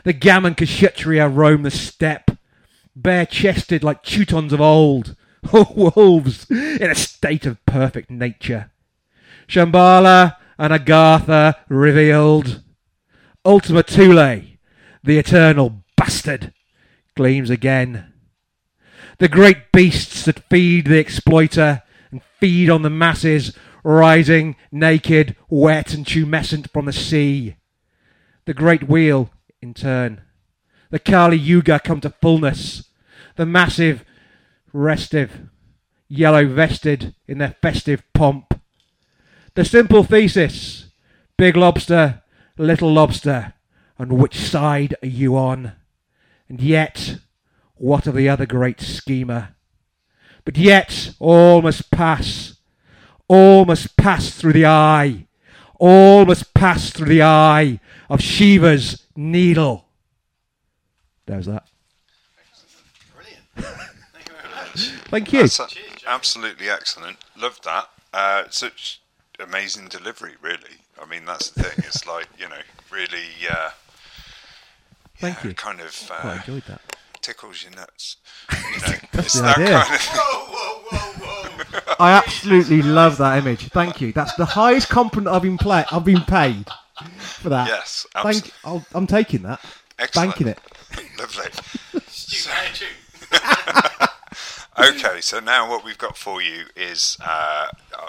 The gammon Kshatriya roam the steppe, bare chested like Teutons of old, [laughs] or oh, wolves in a state of perfect nature. Shambhala and Agartha revealed. Ultima Thule, the eternal bastard, gleams again. The great beasts that feed the exploiter and feed on the masses, rising naked, wet, and tumescent from the sea. The great wheel, in turn. The Kali Yuga come to fullness. The massive, restive, yellow vested in their festive pomp. The simple thesis big lobster, little lobster, and which side are you on? And yet, what of the other great schemer? But yet, all must pass. All must pass through the eye. All must pass through the eye of Shiva's needle. There's that. Brilliant. Thank you very much. Thank you. That's absolutely excellent. Loved that. Uh, such amazing delivery, really. I mean, that's the thing. It's like you know, really. Uh, Thank yeah, you. Kind of uh, enjoyed that. Tickles your nuts. [laughs] You know, it's the that idea. kind of. Whoa, whoa, whoa, whoa. I absolutely love that image. Thank you. That's the highest compliment I've been play- I've been paid for that. Yes, Thank. absolutely. I'll, I'm taking that. Excellent. Banking it. [laughs] Lovely. Stu, hey, tune. Okay, so now what we've got for you is uh, uh,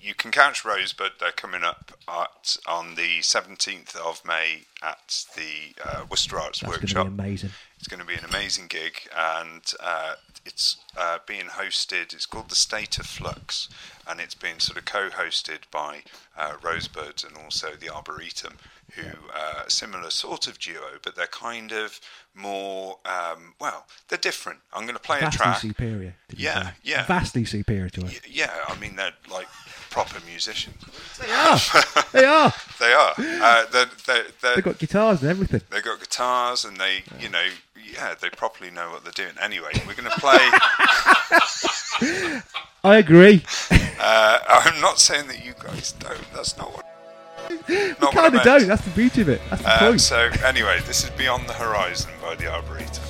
you can catch Rosebud. They're coming up at on the 17th of May at the uh, Worcester Arts That's going to Workshop. be amazing. It's going to be an amazing gig, and uh, it's uh, being hosted. It's called the State of Flux, and it's being sort of co-hosted by uh, Rosebud and also the Arboretum, who uh, a similar sort of duo, but they're kind of more um, well. They're different. I'm going to play a Vastly track. superior. Yeah, say? yeah. Vastly superior to us. Yeah, I mean they're like proper musicians. They are. they are. [laughs] They are. Uh, they're, they're, they're, They've got guitars and everything. They've got guitars and they, you know, yeah, they properly know what they're doing. Anyway, we're going to play. [laughs] I agree. [laughs] uh, I'm not saying that you guys don't. That's not what. We Not kind of don't. That's the beauty of it. That's the Uh, point. so anyway, this is Beyond the Horizon by the Arboretum.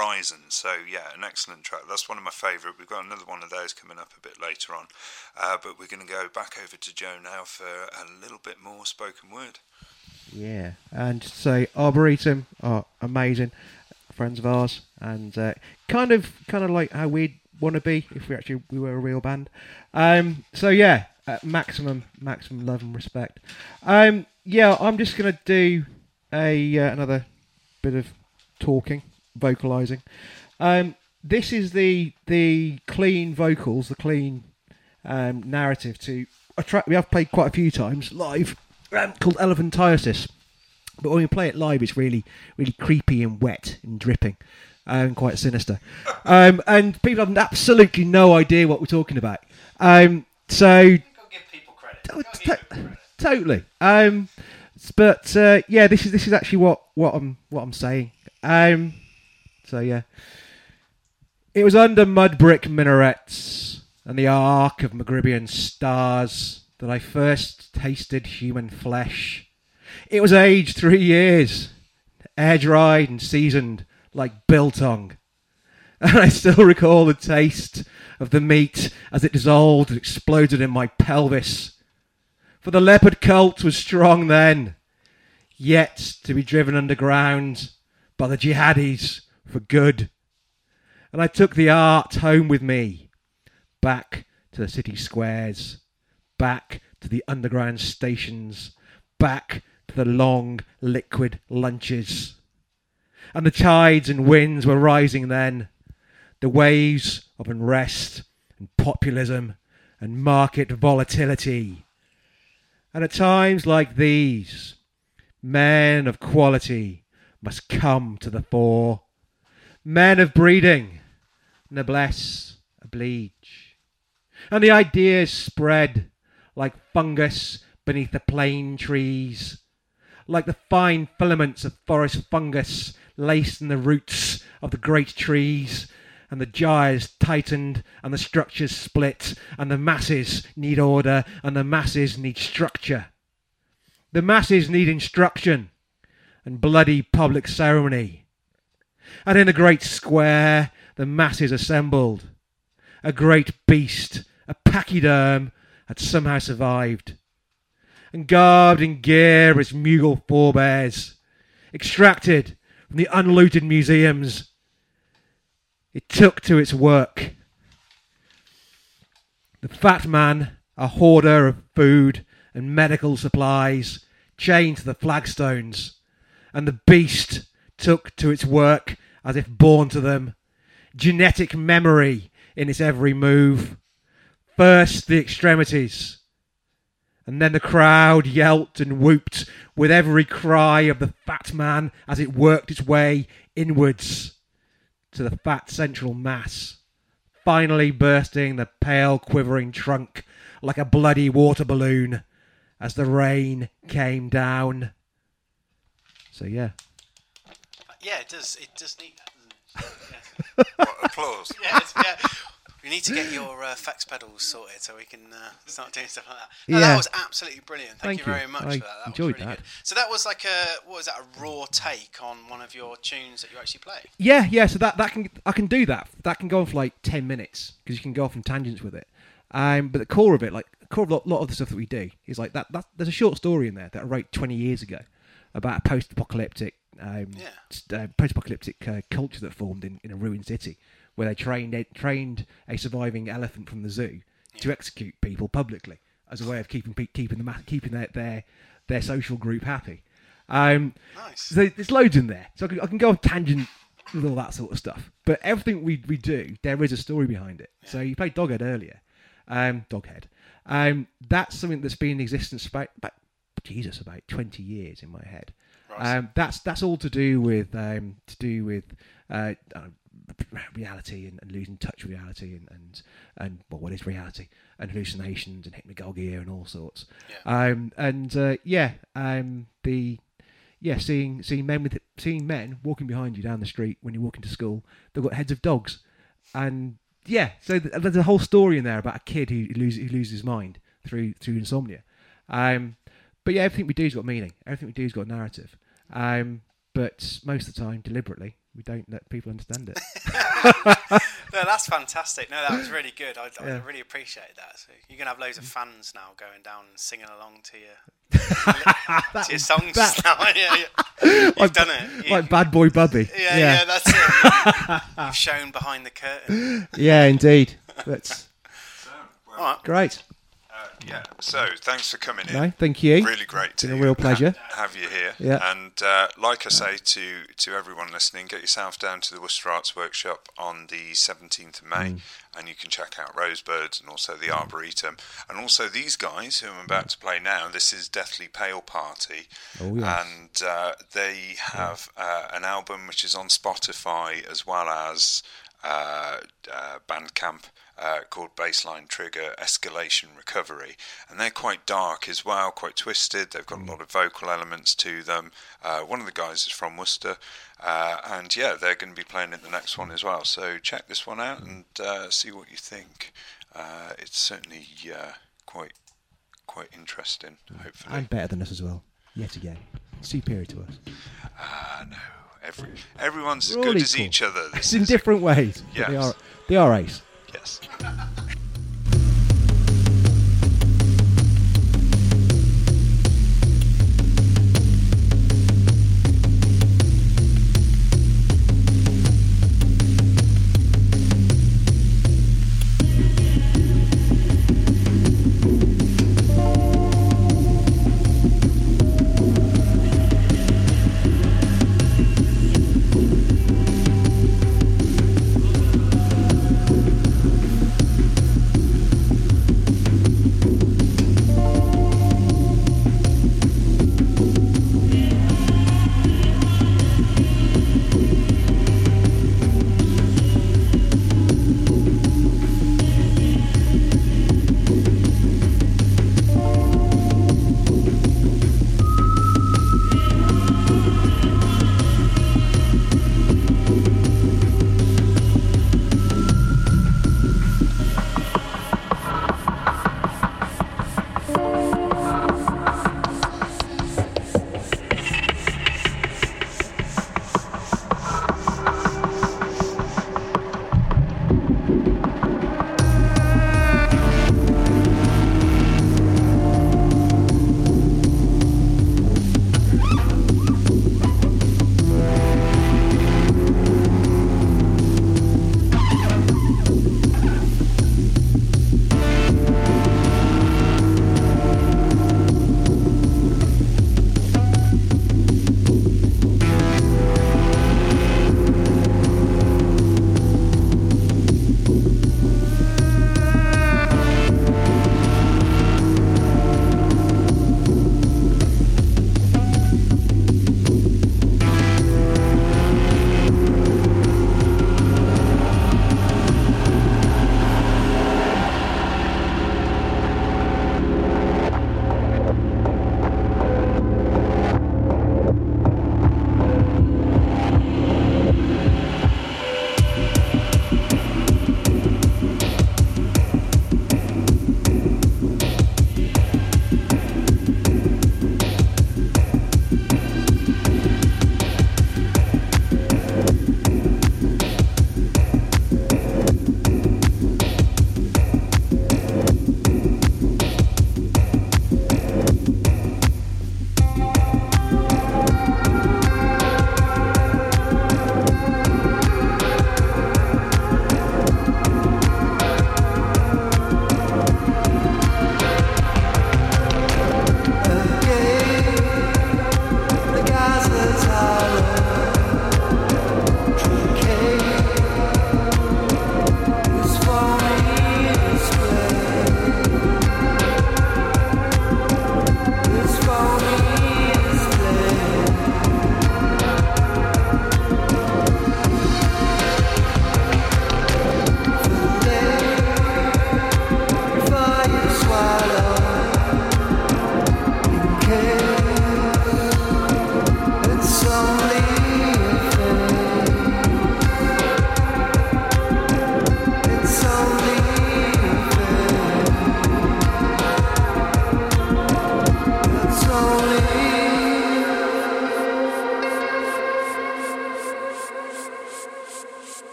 Horizon. So yeah, an excellent track. That's one of my favourite. We've got another one of those coming up a bit later on, uh, but we're going to go back over to Joe now for a little bit more spoken word. Yeah, and so Arboretum are amazing friends of ours, and uh, kind of kind of like how we'd want to be if we actually we were a real band. Um, so yeah, uh, maximum maximum love and respect. Um, yeah, I'm just gonna do a uh, another bit of talking, vocalizing. Um, this is the the clean vocals, the clean um, narrative to a track we have played quite a few times live, um, called Elephantiasis. But when we play it live, it's really, really creepy and wet and dripping, and quite sinister. Um, and people have absolutely no idea what we're talking about. Um, so You've to give people credit. Oh, to credit. totally. Um, but uh, yeah, this is this is actually what, what I'm what I'm saying. Um, so yeah, it was under mud brick minarets and the arc of Maghribian stars that I first tasted human flesh. It was aged three years, air dried and seasoned like biltong. [laughs] And I still recall the taste of the meat as it dissolved and exploded in my pelvis. For the leopard cult was strong then, yet to be driven underground by the jihadis for good. And I took the art home with me, back to the city squares, back to the underground stations, back to the long liquid lunches. And the tides and winds were rising then, the waves of unrest and populism and market volatility. And at times like these, men of quality must come to the fore. Men of breeding, noblesse oblige. And the ideas spread like fungus beneath the plane trees, like the fine filaments of forest fungus laced in the roots of the great trees, and the gyres tightened, and the structures split, and the masses need order, and the masses need structure. The masses need instruction and bloody public ceremony. And in the great square, the masses assembled. A great beast, a pachyderm, had somehow survived. And garbed in gear its mughal forebears, extracted from the unlooted museums, it took to its work. The fat man, a hoarder of food and medical supplies, chained to the flagstones, and the beast took to its work as if born to them, genetic memory in its every move. First the extremities, and then the crowd yelped and whooped with every cry of the fat man as it worked its way inwards to the fat central mass, finally bursting the pale quivering trunk like a bloody water balloon as the rain came down. So yeah. Yeah, it does. It does need that. doesn't it? Yeah. [laughs] What, applause. [laughs] yeah, it's, yeah. We need to get your uh, fax pedals sorted so we can uh, start doing stuff like that. No, Yeah. That was absolutely brilliant. Thank, Thank you you. very much I for that. that enjoyed was really that. Good. So that was like a what was that? A raw take on one of your tunes that you actually play. Yeah, yeah. So that that can I can do that. That can go on for like ten minutes because you can go off on tangents with it. Um, but the core of it, like the core of a lot, lot of the stuff that we do, is like that, that. There's a short story in there that I wrote twenty years ago about a post-apocalyptic, um, Yeah. uh, post-apocalyptic uh, culture that formed in, in a ruined city, where they trained they trained a surviving elephant from the zoo to execute people publicly as a way of keeping keeping the keeping their, their their social group happy. Um, Nice. so there's loads in there, so I can, I can go on tangent with all that sort of stuff. But everything we, we do, there is a story behind it. So you played Doghead earlier, um, Doghead. Um, that's something that's been in existence about, about Jesus about twenty years in my head. Right. Um, that's that's all to do with um, to do with uh, reality and, and losing touch with reality and, and and well, what is reality and hallucinations and hypnagogia and all sorts. Yeah. Um, and uh, yeah, um, the yeah, seeing seeing men with seeing men walking behind you down the street when you're walking to school, they've got heads of dogs, and yeah, so th- there's a whole story in there about a kid who loses who loses his mind through through insomnia. Um, but yeah, everything we do has got meaning. Everything we do has got narrative. Um, but most of the time, deliberately, we don't let people understand it. [laughs] No, that's fantastic. No, that was really good. I, I Yeah. really appreciate that. So you're gonna have loads of fans now going down and singing along to your [laughs] to your songs that- now. [laughs] yeah, yeah. You've done it. You- like Bad Boy Bubby. yeah, yeah, that's it. You've shown behind the curtain. yeah, indeed. That's All right. great. Uh, yeah. So thanks for coming in. No, thank you. Really great to Been a real pleasure. ha- have you here. Yeah. And uh, like I say to to everyone listening, get yourself down to the Worcester Arts Workshop on the 17th of May, Mm. and you can check out Rosebirds and also the Arboretum, and also these guys who I'm about to play now. This is Deathly Pale Party, Oh, yes. and uh, they have uh, an album which is on Spotify as well as uh, uh, Bandcamp uh, called Baseline Trigger Escalation Recovery, and they're quite dark as well, quite twisted. They've got a lot of vocal elements to them. Uh, one of the guys is from Worcester, uh, and yeah, they're going to be playing at the next one as well. So check this one out and uh, see what you think. Uh, it's certainly uh, quite quite interesting. Hopefully, And better than us as well. Yet again. Superior to us. Ah, no. Every, everyone's as We're good as equal. each other. [laughs] This It's in different ways. but They Yes. are they are ace. Yes. [laughs]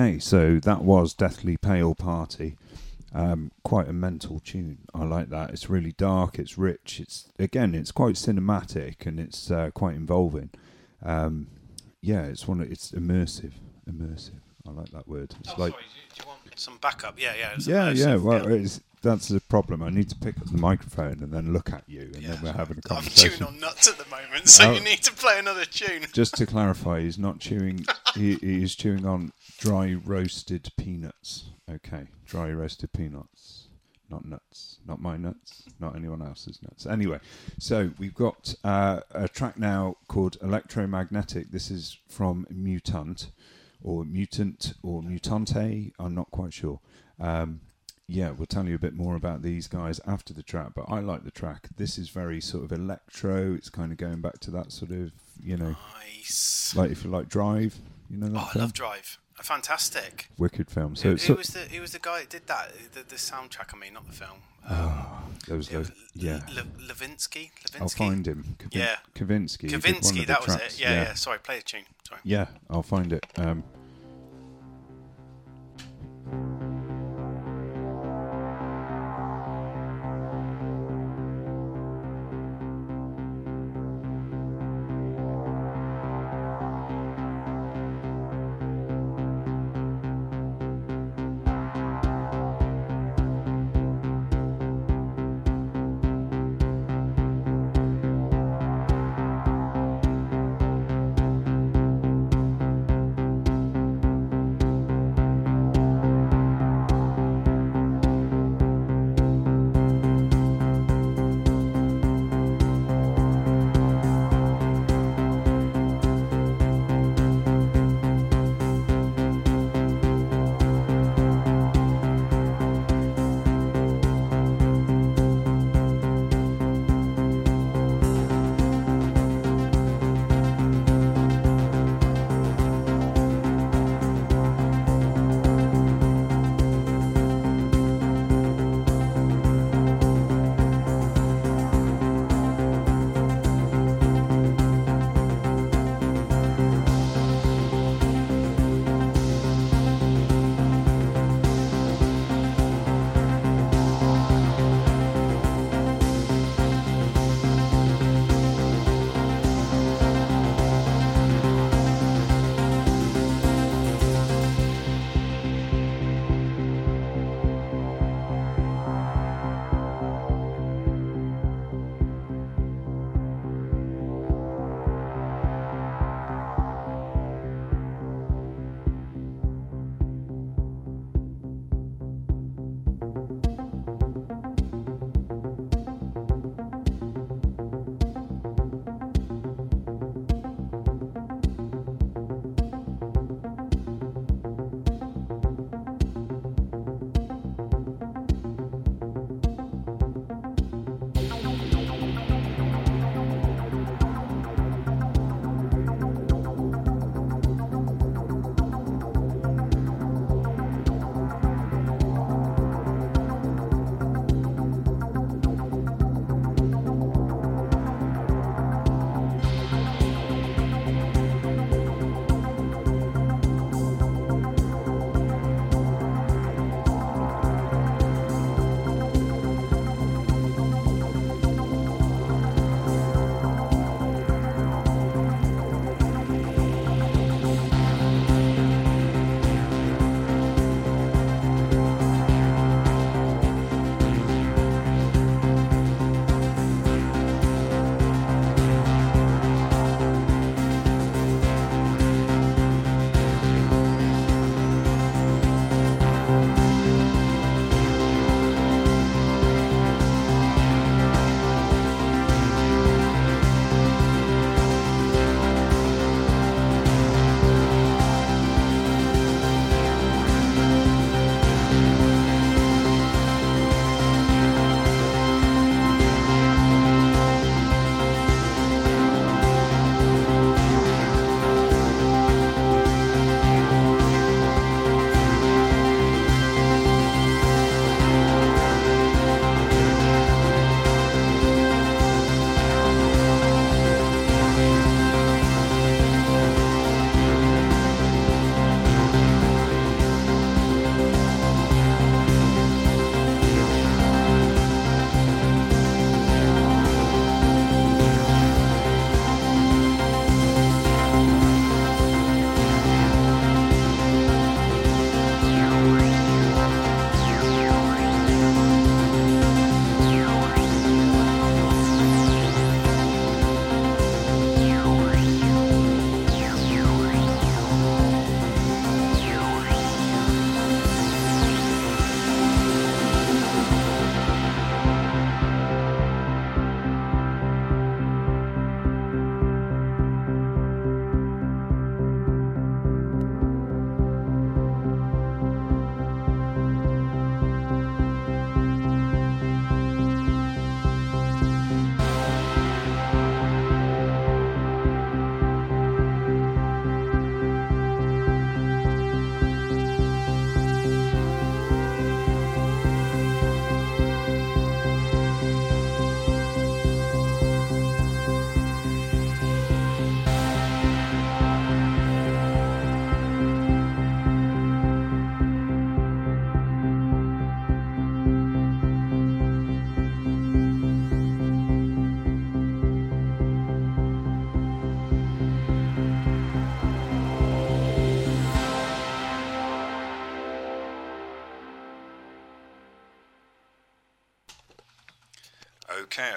Okay, so that was Deathly Pale Party. Um, quite a mental tune. I like that. It's really dark. It's rich. It's again, it's quite cinematic and it's uh, quite involving. Um, yeah, it's one. Of, it's immersive. Immersive. I like that word. It's Oh, like sorry, do you want some backup? Yeah, yeah. it's yeah, yeah. Well, It's, that's the problem. I need to pick up the microphone and then look at you, and Yeah. then we're having a I'm conversation. chewing on nuts at the moment, so Oh. you need to play another tune. Just to clarify, he's not chewing. [laughs] he, he is chewing on dry roasted peanuts. Okay, dry roasted peanuts, not nuts. Not my nuts. Not anyone else's nuts. Anyway, so we've got uh, a track now called Electromagnetic. This is from Mutant, or Mutant, or Mutante. I'm not quite sure. Um, yeah, we'll tell you a bit more about these guys after the track, but I like the track. This is very sort of electro. It's kind of going back to that sort of, you know, Nice. like if you like Drive, you know Oh, I love Drive. Fantastic. Wicked film. So who, who so, was the who was the guy that did that? The, the soundtrack, I mean, not the film. oh, there was yeah. Le, Levinsky. Levinsky. I'll find him. Kavin- Yeah. Kavinsky. Kavinsky. That was tracks. it. Yeah, yeah, Sorry, play the tune. Sorry. Yeah, I'll find it. Um,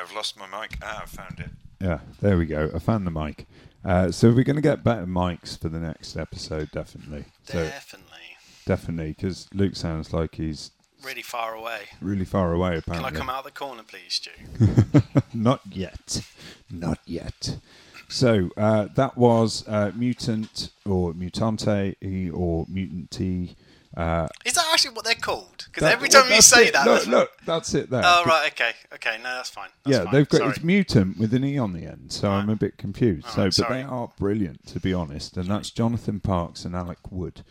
I've lost my mic. Ah, I found it. Yeah, there we go. I found the mic. Uh, so we're going to get better mics for the next episode, definitely. So Definitely. definitely, because Luke sounds like he's Really far away. really far away. Apparently. Can I come out of the corner, please, Stu? [laughs] not yet, not yet. So uh, that was uh, mutant or mutante or mutant T. Uh, Is that actually what they're called? Because every time well, you say it. that, look, that's look, that's it there. Oh right, okay, okay. No, that's fine. That's yeah, fine. they've got Sorry. it's mutant with an e on the end, so I'm a bit confused. so, but sorry. they are brilliant to be honest, and that's Jonathan Parks and Alec Wood,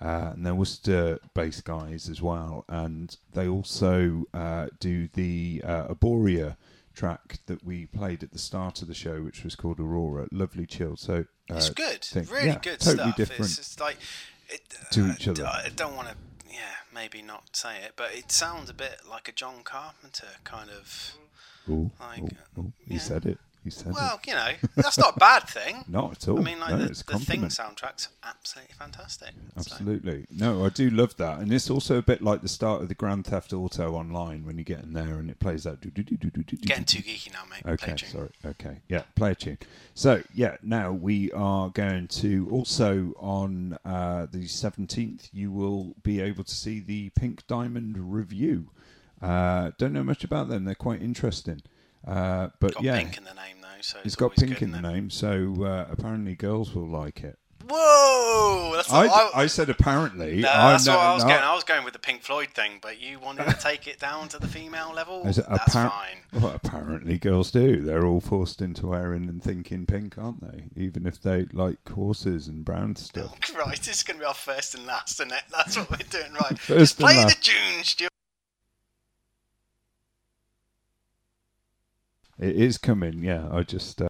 uh, and they're Worcester based guys as well, and they also uh, do the uh, Arborea track that we played at the start of the show, which was called Aurora. Lovely chill. So uh, It's good, thing. really Yeah, good totally stuff. different. It's just like it, to uh, each other. I don't want to, maybe not say it, but it sounds a bit like a John Carpenter kind of. Ooh, like, ooh, ooh, he yeah. said it. He said Well, it. you know, that's not a bad thing. [laughs] Not at all. I mean, like no, the, the Thing soundtrack's absolutely fantastic. So- Absolutely. No, I do love that. And it's also a bit like the start of the Grand Theft Auto online when you get in there and it plays that. Getting too geeky now, mate. Okay, sorry. Okay, yeah, play a tune. So, yeah, now we are going to also on uh, the 17th, you will be able to see the Pink Diamond Revue. Uh, don't know much about them, they're quite interesting. Uh, but Got yeah, pink in the name though, so it's got pink in the name, so uh, apparently girls will like it. Whoa! That's I, what I said apparently. No, I that's what I was going. I was going with the Pink Floyd thing, but you wanted to take it down to the female level. That's appar- fine. Well, apparently girls do. They're all forced into wearing and thinking pink, aren't they? Even if they like horses and brown stuff. Oh, right, this is going to be our first and last, isn't it? That's what we're doing, right? [laughs] First Just play the last. tune, Stuart. It is coming, yeah. I just. Uh,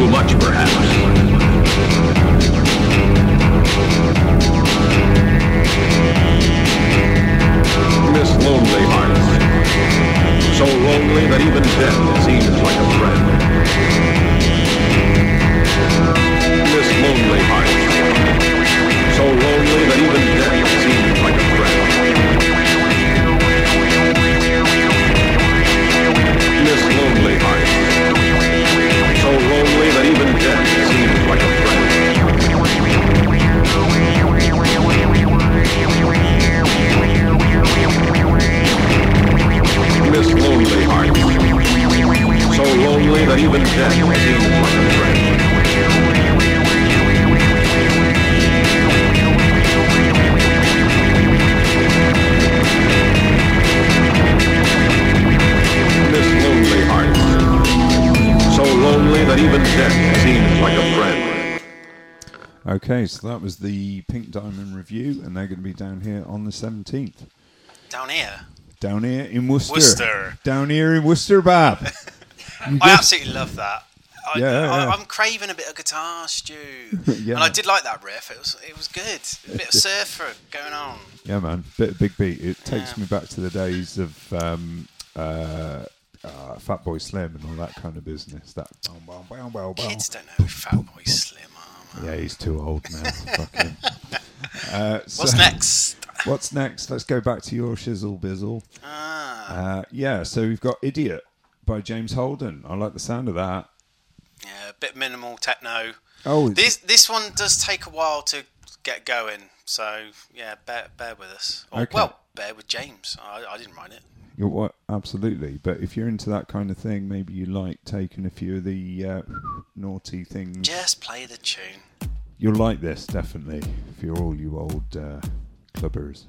Too much, perhaps. That was the Pink Diamond Revue, and they're going to be down here on the 17th. Down here. Down here in Worcester. Worcester. Down here in Worcester, Bab. [laughs] I absolutely love that. I, Yeah, I, yeah. I'm craving a bit of guitar stew, [laughs] Yeah. and I did like that riff. It was it was good. A bit of [laughs] surfer going on. Yeah, man, bit of big beat. It takes Yeah. me back to the days of um, uh, uh, Fatboy Slim and all that kind of business. That bow, bow, bow, bow, bow. Kids don't know Fatboy Slim. Yeah, he's too old now. [laughs] Fuck him. Uh, What's next? What's next? Let's go back to your shizzle bizzle. Ah, Uh, yeah, so we've got Idiot by James Holden. I like the sound of that. yeah, a bit minimal techno. Oh, This this one does take a while to get going, so yeah, bear, bear with us. Or, Okay. Well, bear with James. I, I didn't write it. You're what? Absolutely. But if you're into that kind of thing, maybe you like taking a few of the uh, naughty things. Just play the tune. You'll like this, definitely, if you're all you old uh, clubbers.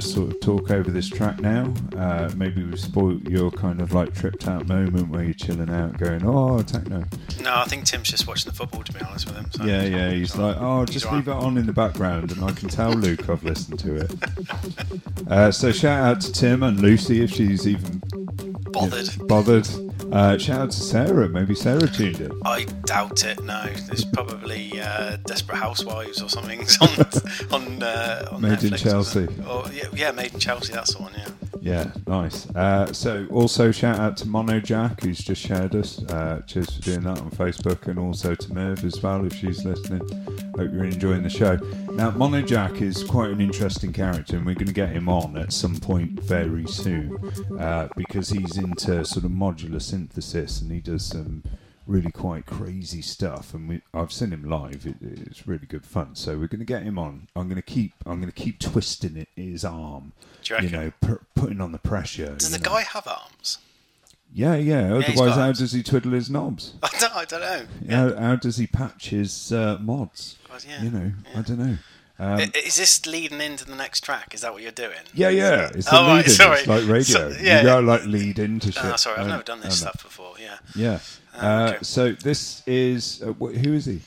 Just sort of talk over this track now. Uh, maybe we've spoiled your kind of like tripped out moment where you're chilling out, going, "Oh, techno." No, I think Tim's just watching the football. To be honest with him. So Yeah, yeah. He's like, "Oh, just leave it on in the background," and I can tell Luke I've listened to it. Uh, so shout out to Tim and Lucy if she's even bothered. bothered. Uh, shout out to Sarah. Maybe Sarah tuned in. I doubt it. No, there's probably uh, Desperate Housewives or something [laughs] on on, uh, on Made in Netflix or Chelsea. Or, yeah, yeah, Made in Chelsea. That's the one. Yeah. Yeah, nice. Uh, so also shout out to Mono Jack who's just shared us. Uh, cheers for doing that on Facebook, and also to Merv as well if she's listening. Hope you're enjoying the show. Now, Mono Jack is quite an interesting character, and we're going to get him on at some point very soon uh, because he's into sort of modular synthesis and he does some really quite crazy stuff. And we, I've seen him live; it, it's really good fun. So we're going to get him on. I'm going to keep I'm going to keep twisting it, his arm. Do you know, pu- putting on the pressure. Does the know. guy have arms? Yeah, yeah. he's Otherwise, how does he twiddle his knobs? [laughs] I don't. I don't know. How, how does he patch his uh, mods? Well, yeah, You know, I don't know. Um, Is this leading into the next track? Is that what you're doing? yeah, yeah. It's the Oh, right, sorry. It's like radio. So- yeah. You gotta like lead into shit. Oh, sorry, I've Um, never done this um, stuff before. Yeah. Yeah. Uh, okay. So this is uh, wh- who is he?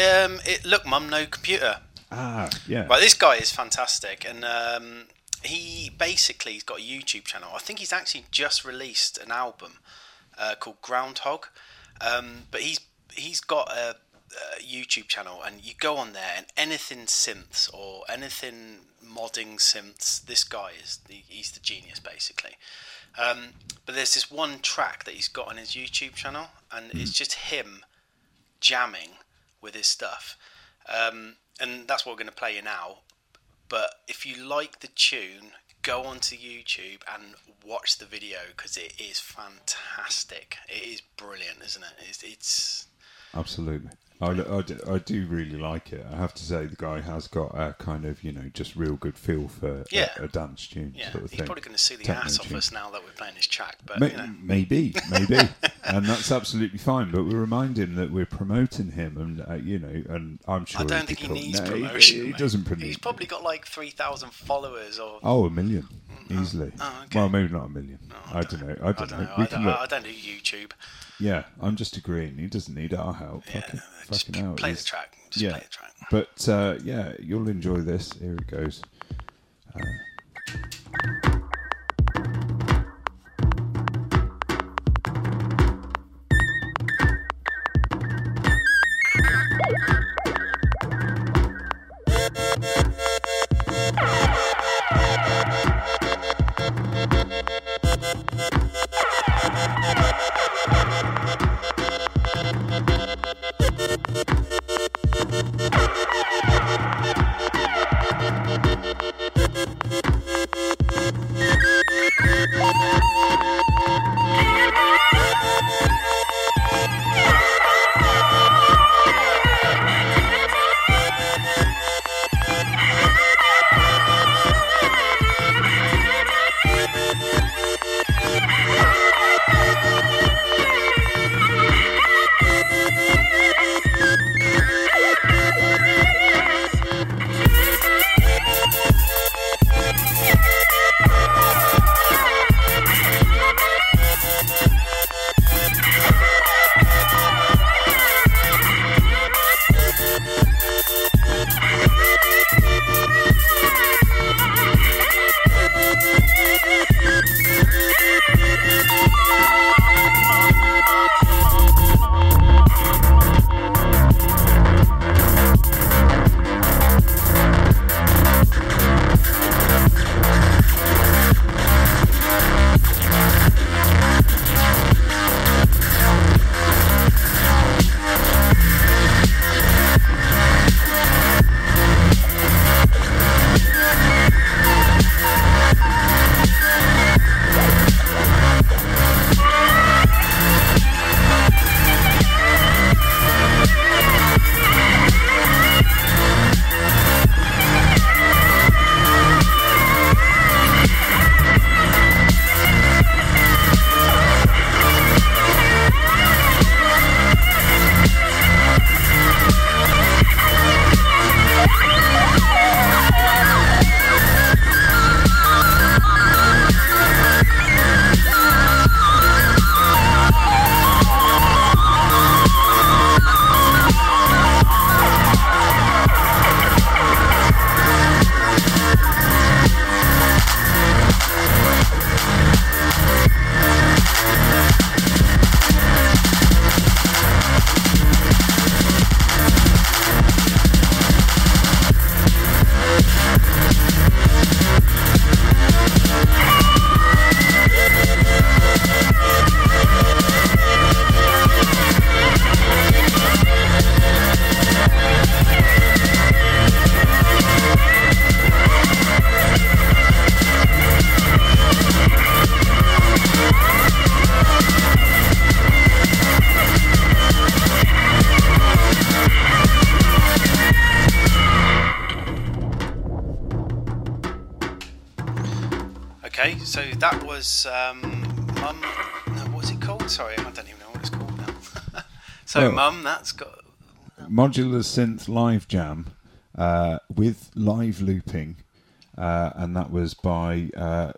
Um, it, look, Mum, no computer. Ah, yeah. Right, this guy is fantastic, and um, he basically he's got a YouTube channel. I think he's actually just released an album uh, called Groundhog, um, but he's he's got a, a YouTube channel, and you go on there, and anything synths or anything modding synths, this guy is the, he's the genius basically. Um, but there's this one track that he's got on his YouTube channel, and it's just him jamming with his stuff. Um, and that's what we're going to play you now. But if you like the tune, go onto YouTube and watch the video because it is fantastic. It is brilliant, isn't it? It's, it's Absolutely. I, I, do, I do really like it. I have to say, the guy has got a kind of, you know, just real good feel for Yeah. a, a dance tune yeah. sort of He's thing. probably going to see the Techno ass off tune. us now that we're playing his track. But May- you know, Maybe, [laughs] maybe, and that's absolutely fine. But we remind him that we're promoting him, and uh, you know, and I'm sure I don't think he needs No, promotion. He, he doesn't promote. He's probably got like three thousand followers or. Oh, a million, easily. oh, okay. Well, maybe not a million. I don't know. I don't, know. We I don't. I don't do YouTube. Yeah, I'm just agreeing. He doesn't need our help. Yeah, Fucking, just fucking play the track. Just yeah, play the track. but uh, yeah, you'll enjoy this. Here it goes. Thank Modular Synth Live Jam uh, with live looping, uh, and that was by uh,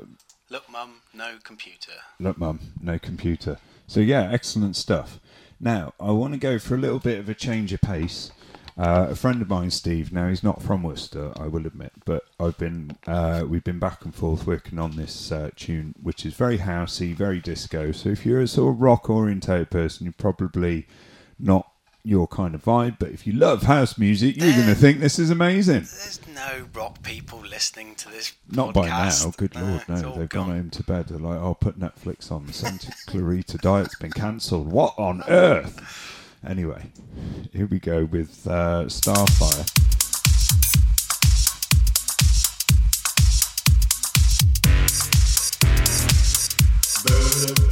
Look, Mum, no computer. Look, Mum, no computer. So yeah, excellent stuff. Now I want to go for a little bit of a change of pace. Uh, a friend of mine, Steve. Now he's not from Worcester, I will admit, but I've been uh, we've been back and forth working on this uh, tune, which is very housey, very disco. So if you're a sort of rock orientated person, you're probably not your kind of vibe. But if you love house music, you're going to think this is amazing. There's no rock people listening to this. Not by podcast. now, good lord, no. They've gone gone. home to bed. They're like, I'll put Netflix on. The Santa Clarita diet's been cancelled. What on earth? Anyway, here we go with uh, Starfire. the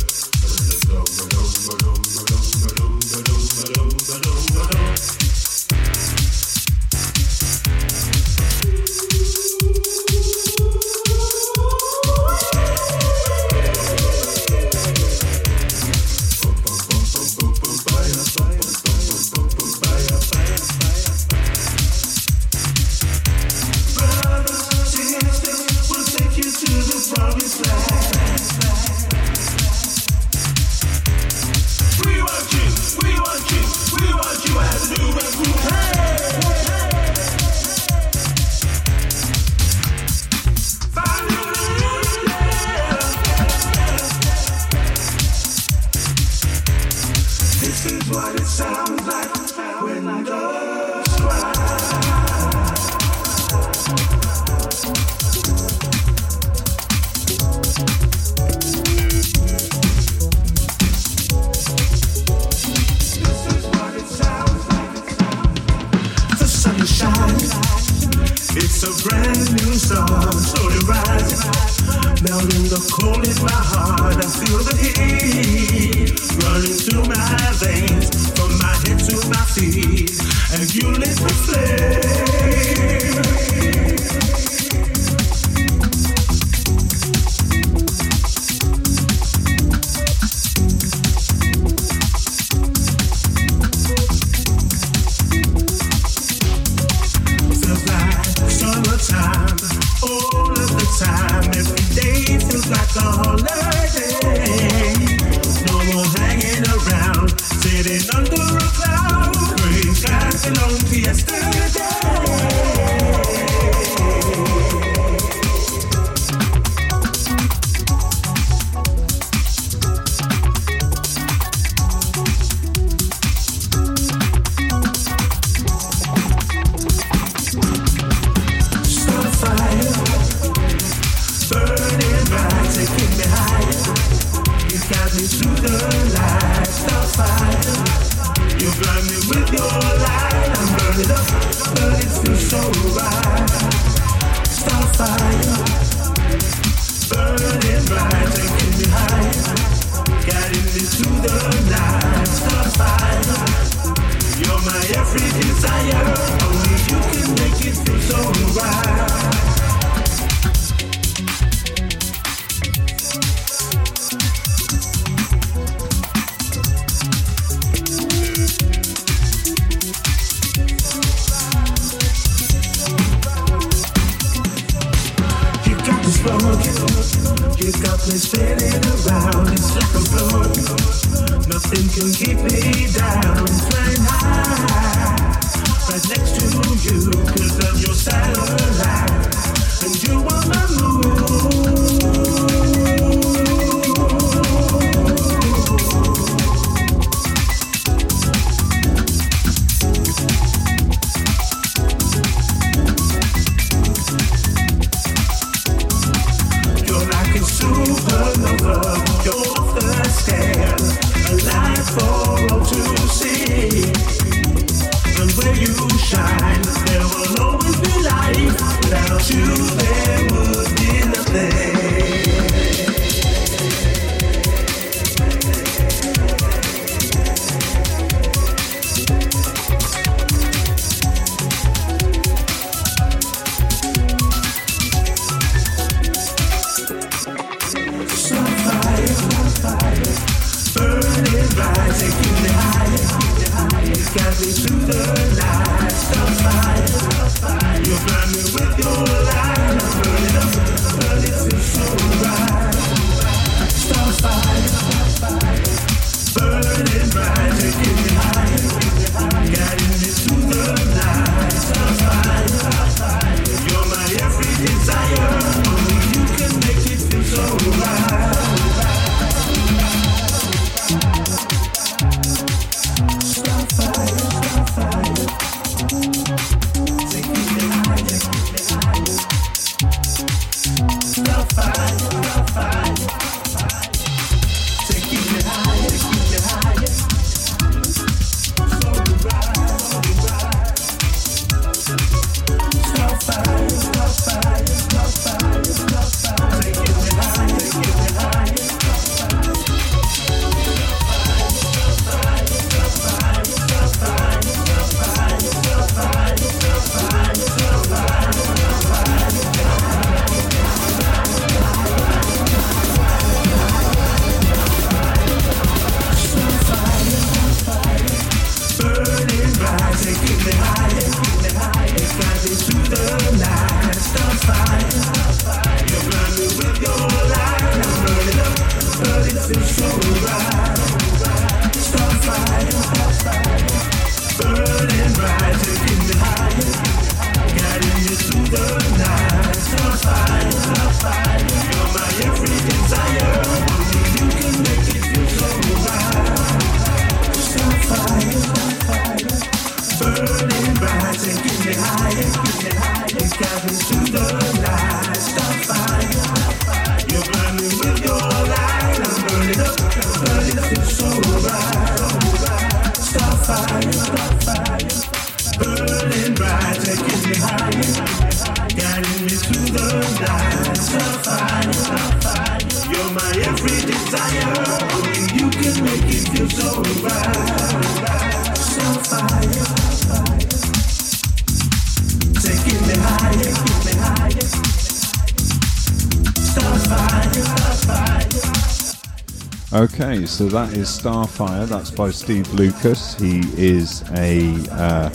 Okay, so that is Starfire. That's by Steve Lucas. He is a uh,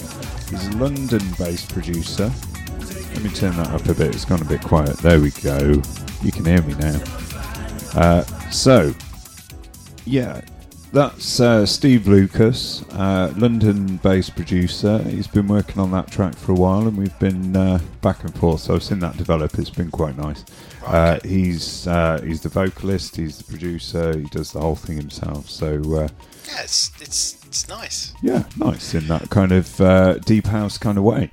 he's a London-based producer. Let me turn that up a bit. It's gone a bit quiet. There we go. You can hear me now. Uh, so, yeah, that's uh, Steve Lucas, uh, London-based producer. He's been working on that track for a while, and we've been uh, back and forth. So I've seen that develop. It's been quite nice. Uh, he's uh, he's the vocalist, he's the producer, he does the whole thing himself. So uh, Yeah, it's it's it's nice. yeah, nice in that kind of uh, deep house kind of way.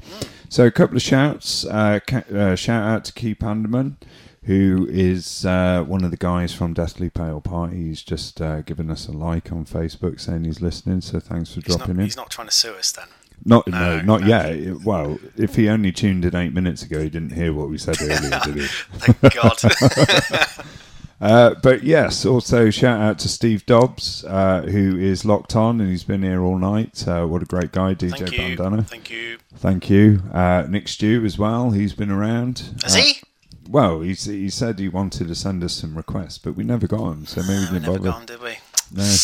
So a couple of shouts. Uh, ca- uh, shout out to Keith Anderman, who is uh, one of the guys from Deathly Pale Party. He's just uh, given us a like on Facebook saying he's listening. So thanks for He's dropping not, in. he's not trying to sue us then. Not no, No, not no. yet. Well, if he only tuned in eight minutes ago, he didn't hear what we said earlier, did he? [laughs] Thank God. [laughs] Uh, but yes, also shout out to Steve Dobbs, uh, who is locked on and he's been here all night. Uh, what a great guy, DJ Thank you. Bandana. Thank you. Thank you. Uh, Nick Stew as well. He's been around. Has Uh, he? Well, he's, he said he wanted to send us some requests, but we never got them, so maybe we We didn't never bother. gone, did we? No.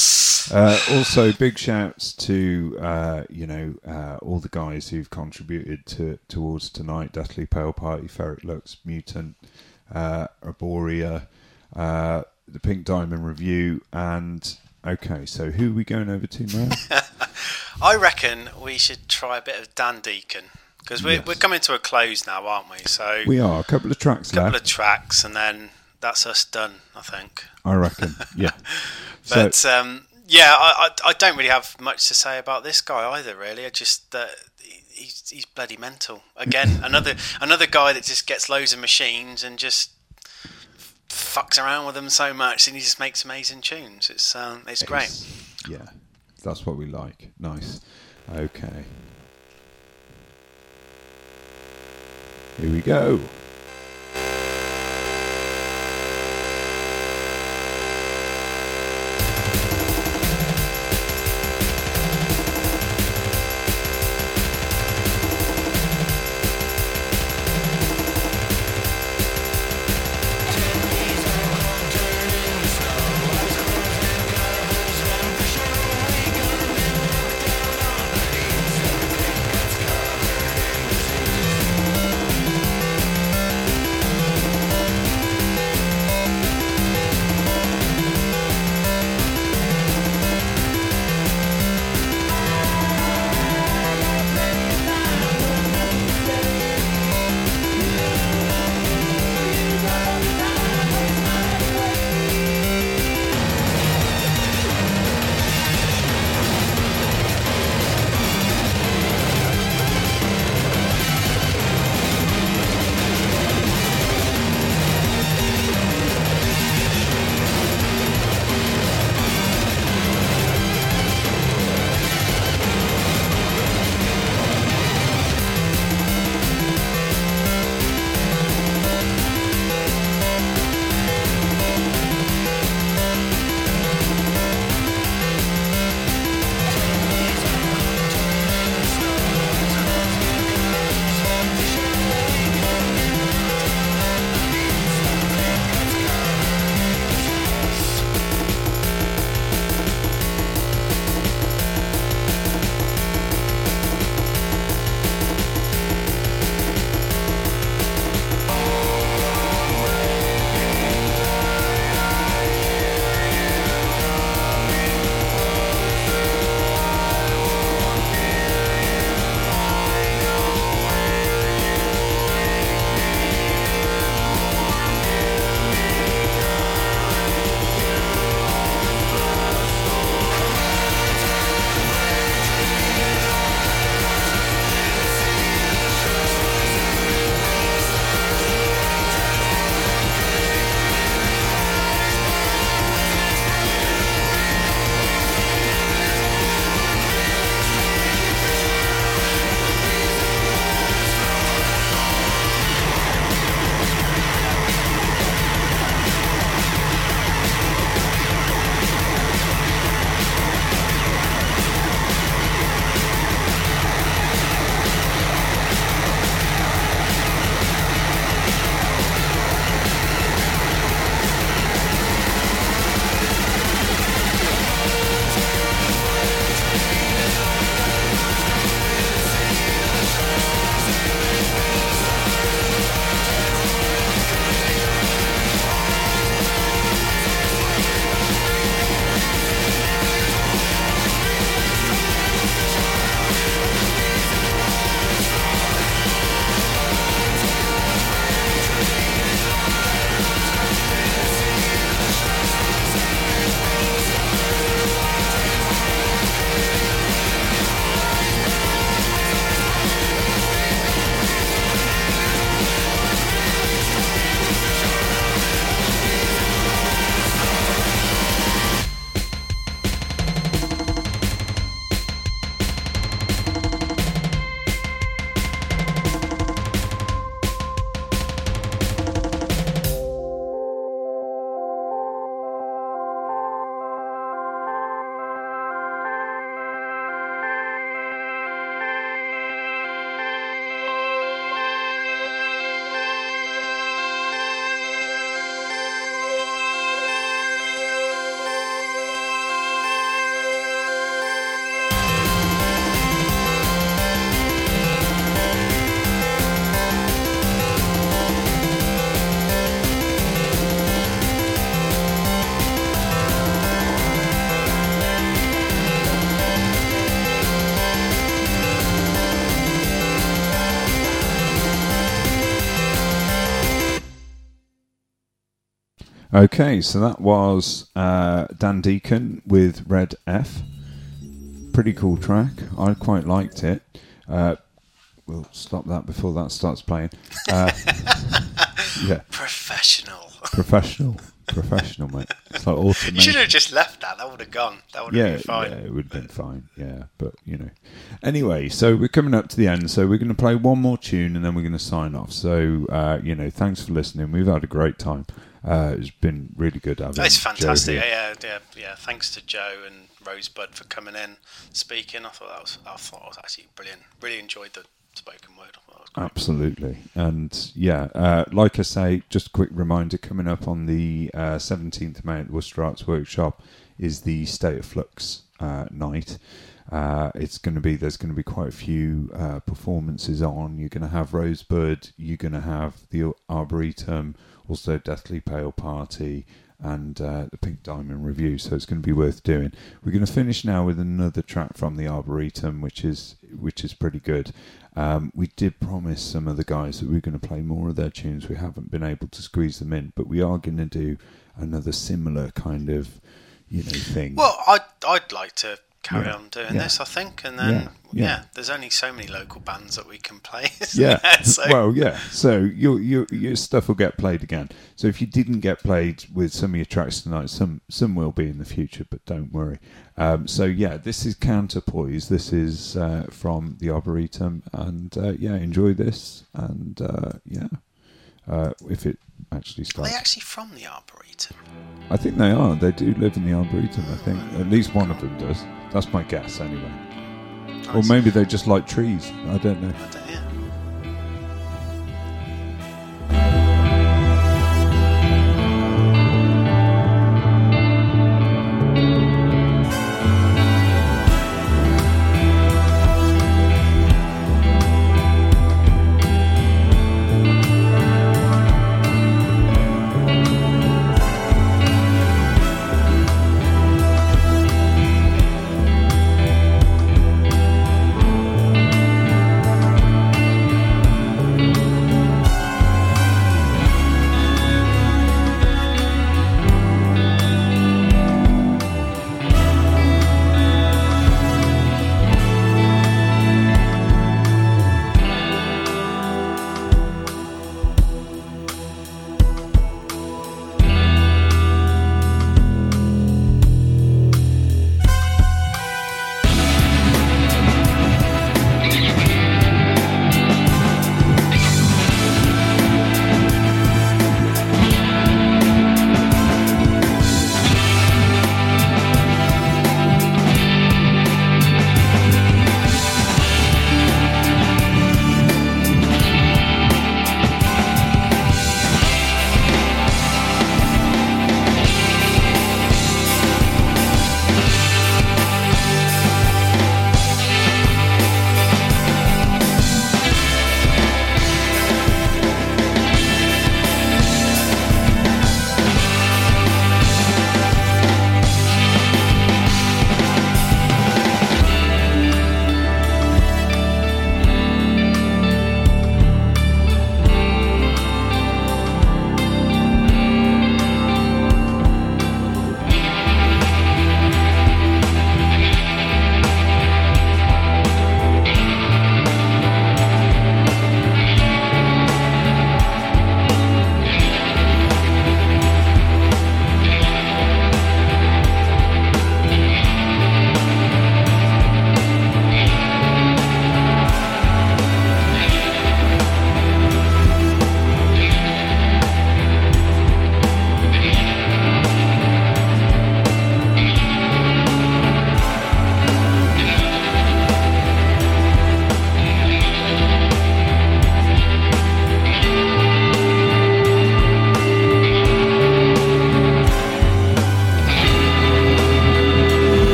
Uh, also, big shouts to uh, you know uh, all the guys who've contributed to towards tonight: Deathly Pale Party, Ferret Lux, Mutant, uh, Arborea, uh, the Pink Diamond Revue, and okay. So who are we going over to now? [laughs] I reckon we should try a bit of Dan Deacon because we're, Yes. we're coming to a close now, aren't we? So we are a couple of tracks a couple left, of tracks and then that's us done, I think. I reckon. Yeah. [laughs] so But um, yeah, I, I I don't really have much to say about this guy either. Really, I just that he he's he's bloody mental. Again, [laughs] another another guy that just gets loads of machines and just fucks around with them so much, and he just makes amazing tunes. It's um, it's great. yeah, that's what we like. Nice. Okay. Here we go. Okay, so that was uh, Dan Deacon with Red F. Pretty cool track. I quite liked it. Uh, we'll stop that before that starts playing. Uh, [laughs] yeah, Professional. professional, professional, mate. It's like You should have just left that. That would have gone. That would have yeah, been fine. yeah, it would have been fine. Yeah, but you know. Anyway, so we're coming up to the end. So we're going to play one more tune and then we're going to sign off. So uh, you know, thanks for listening. We've had a great time. Uh, it's been really good having. It's fantastic. Yeah, yeah, yeah. Thanks to Joe and Rosebud for coming in, speaking. I thought that was, I thought it was actually brilliant. Really enjoyed the spoken word. I thought that was great. Absolutely, and yeah, uh, like I say, just a quick reminder: coming up on the uh, seventeenth of May at Worcester Arts Workshop is the State of Flux uh, night. Uh, it's going to be there's going to be quite a few uh, performances on. You're going to have Rosebud. You're going to have the Arboretum, also Deathly Pale Party, and uh, the Pink Diamond Revue. So it's going to be worth doing. We're going to finish now with another track from the Arboretum, which is which is pretty good. Um, we did promise some of the guys that we are going to play more of their tunes. We haven't been able to squeeze them in, but we are going to do another similar kind of you know thing. Well, I'd, I'd like to carry Yeah, on doing yeah. this, I think. And then, Yeah, yeah, there's only so many local bands that we can play. [laughs] yeah. [laughs] so, well, yeah. So your your your stuff will get played again. So if you didn't get played with some of your tracks tonight, some some will be in the future, but don't worry. Um, so yeah, this is Counterpoise. This is uh, from the Arboretum, and uh, yeah, enjoy this, and uh, yeah, uh, if it actually are starts. they actually from the Arboretum? I think they are. They do live in the Arboretum. I think at least one of them does. That's my guess, anyway. Or maybe they just like trees. I don't know.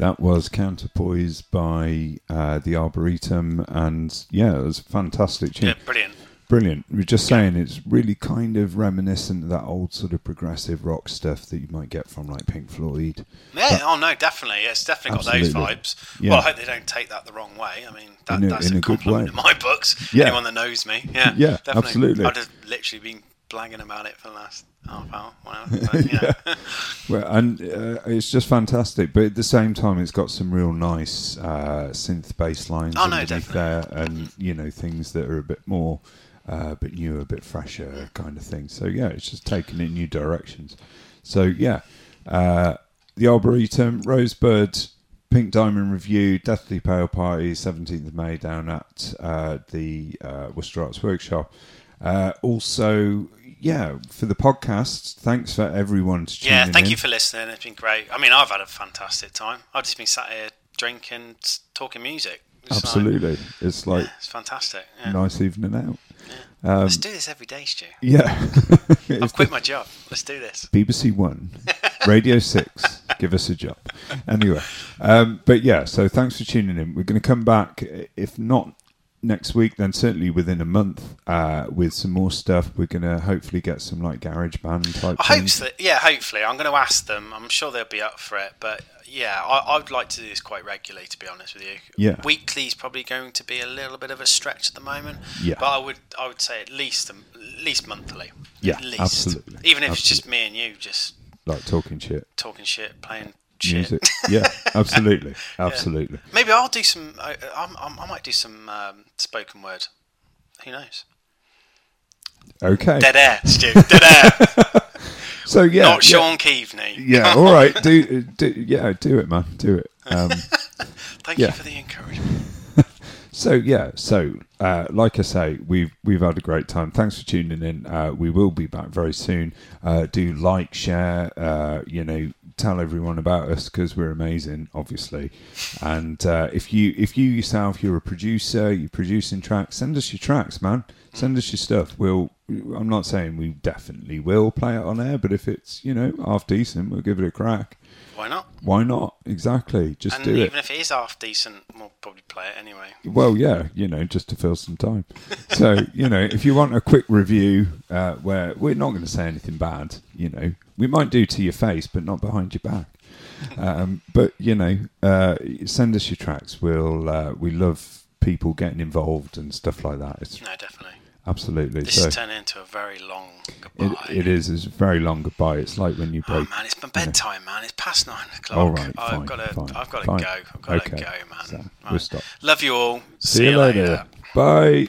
That was Counterpoise by uh, the Arboretum, and yeah, it was a fantastic tune. Yeah, brilliant. Brilliant. We are just saying it's really kind of reminiscent of that old sort of progressive rock stuff that you might get from like Pink Floyd. Yeah, oh no, definitely. It's definitely got Absolutely. those vibes. Yeah. Well, I hope they don't take that the wrong way. I mean, that, In a- that's in a, a good compliment way. in my books. Yeah. Anyone that knows me, yeah, Yeah, definitely. absolutely. I'd have literally been blagging about it for the last half hour, whatever. [laughs] But, you know. Well, and uh, it's just fantastic, but at the same time, it's got some real nice uh, synth bass lines Oh, no, underneath there, and you know things that are a bit more, uh, a bit newer, a bit fresher, kind of thing. So yeah, it's just taken in new directions. So yeah, uh, the Arboretum, Rosebud, Pink Diamond Revue, Deathly Pale Party, seventeenth of May down at uh, the uh, Worcester Arts Workshop. Uh, also, yeah, for the podcast, thanks for everyone to yeah, thank in. you for listening. It's been great. I mean, I've had a fantastic time. I've just been sat here drinking, talking music. It's like- Absolutely, it's like it's fantastic. Yeah. nice evening out. Let's do this every day, Stu. Yeah, [laughs] I've quit my job. Let's do this. BBC One, [laughs] Radio Six, give us a job. Anyway, um, but yeah, so thanks for tuning in. We're going to come back, if not next week, then certainly within a month uh, with some more stuff. We're going to hopefully get some like garage band type. I hope that, yeah, hopefully. I'm going to ask them. I'm sure they'll be up for it. But yeah, I, I'd like to do this quite regularly, to be honest with you. Yeah. Weekly is probably going to be a little bit of a stretch at the moment. Yeah. But I would, I would say at least, at least monthly. Yeah, at least. absolutely. Even if it's just me and you, just like talking shit. talking shit, playing shit. Music, yeah, absolutely, [laughs] absolutely. Maybe I'll do some. I, I'm, I'm, I might do some um, spoken word. Who knows? Okay, Dead air, Stu. Dead air. [laughs] so yeah, Not yeah. Sean Keaveney. Yeah, all right. Do, do yeah, do it, man. Do it. Um, [laughs] Thank yeah. you for the encouragement. So yeah, so uh, like I say, we've we've had a great time. Thanks for tuning in. Uh, we will be back very soon. Uh, do like, share, uh, you know, tell everyone about us because we're amazing, obviously. And uh, if you if you yourself you're a producer, you're producing tracks, send us your tracks, man. Send us your stuff. We'll. I'm not saying we definitely will play it on air, but if it's you know half decent, we'll give it a crack. Why not? Why not? Exactly. Just And do even it. if it is half decent, we'll probably play it anyway. Well, yeah, you know, just to fill some time. [laughs] So, you know, if you want a quick review uh, where we're not going to say anything bad, you know, we might do to your face, but not behind your back. [laughs] Um, but you know, uh, send us your tracks. We'll uh, we love people getting involved and stuff like that. It's No, definitely. Absolutely This so. is turning into a very long It, it is. It's a very long goodbye. It's like when you break. Oh break. man, it's my bedtime, man. It's past nine o'clock. All right, I've fine, got to. fine, I've got to fine. go. I've got to Okay, go, man. so Right. we'll stop. Love you all. See you later. Bye.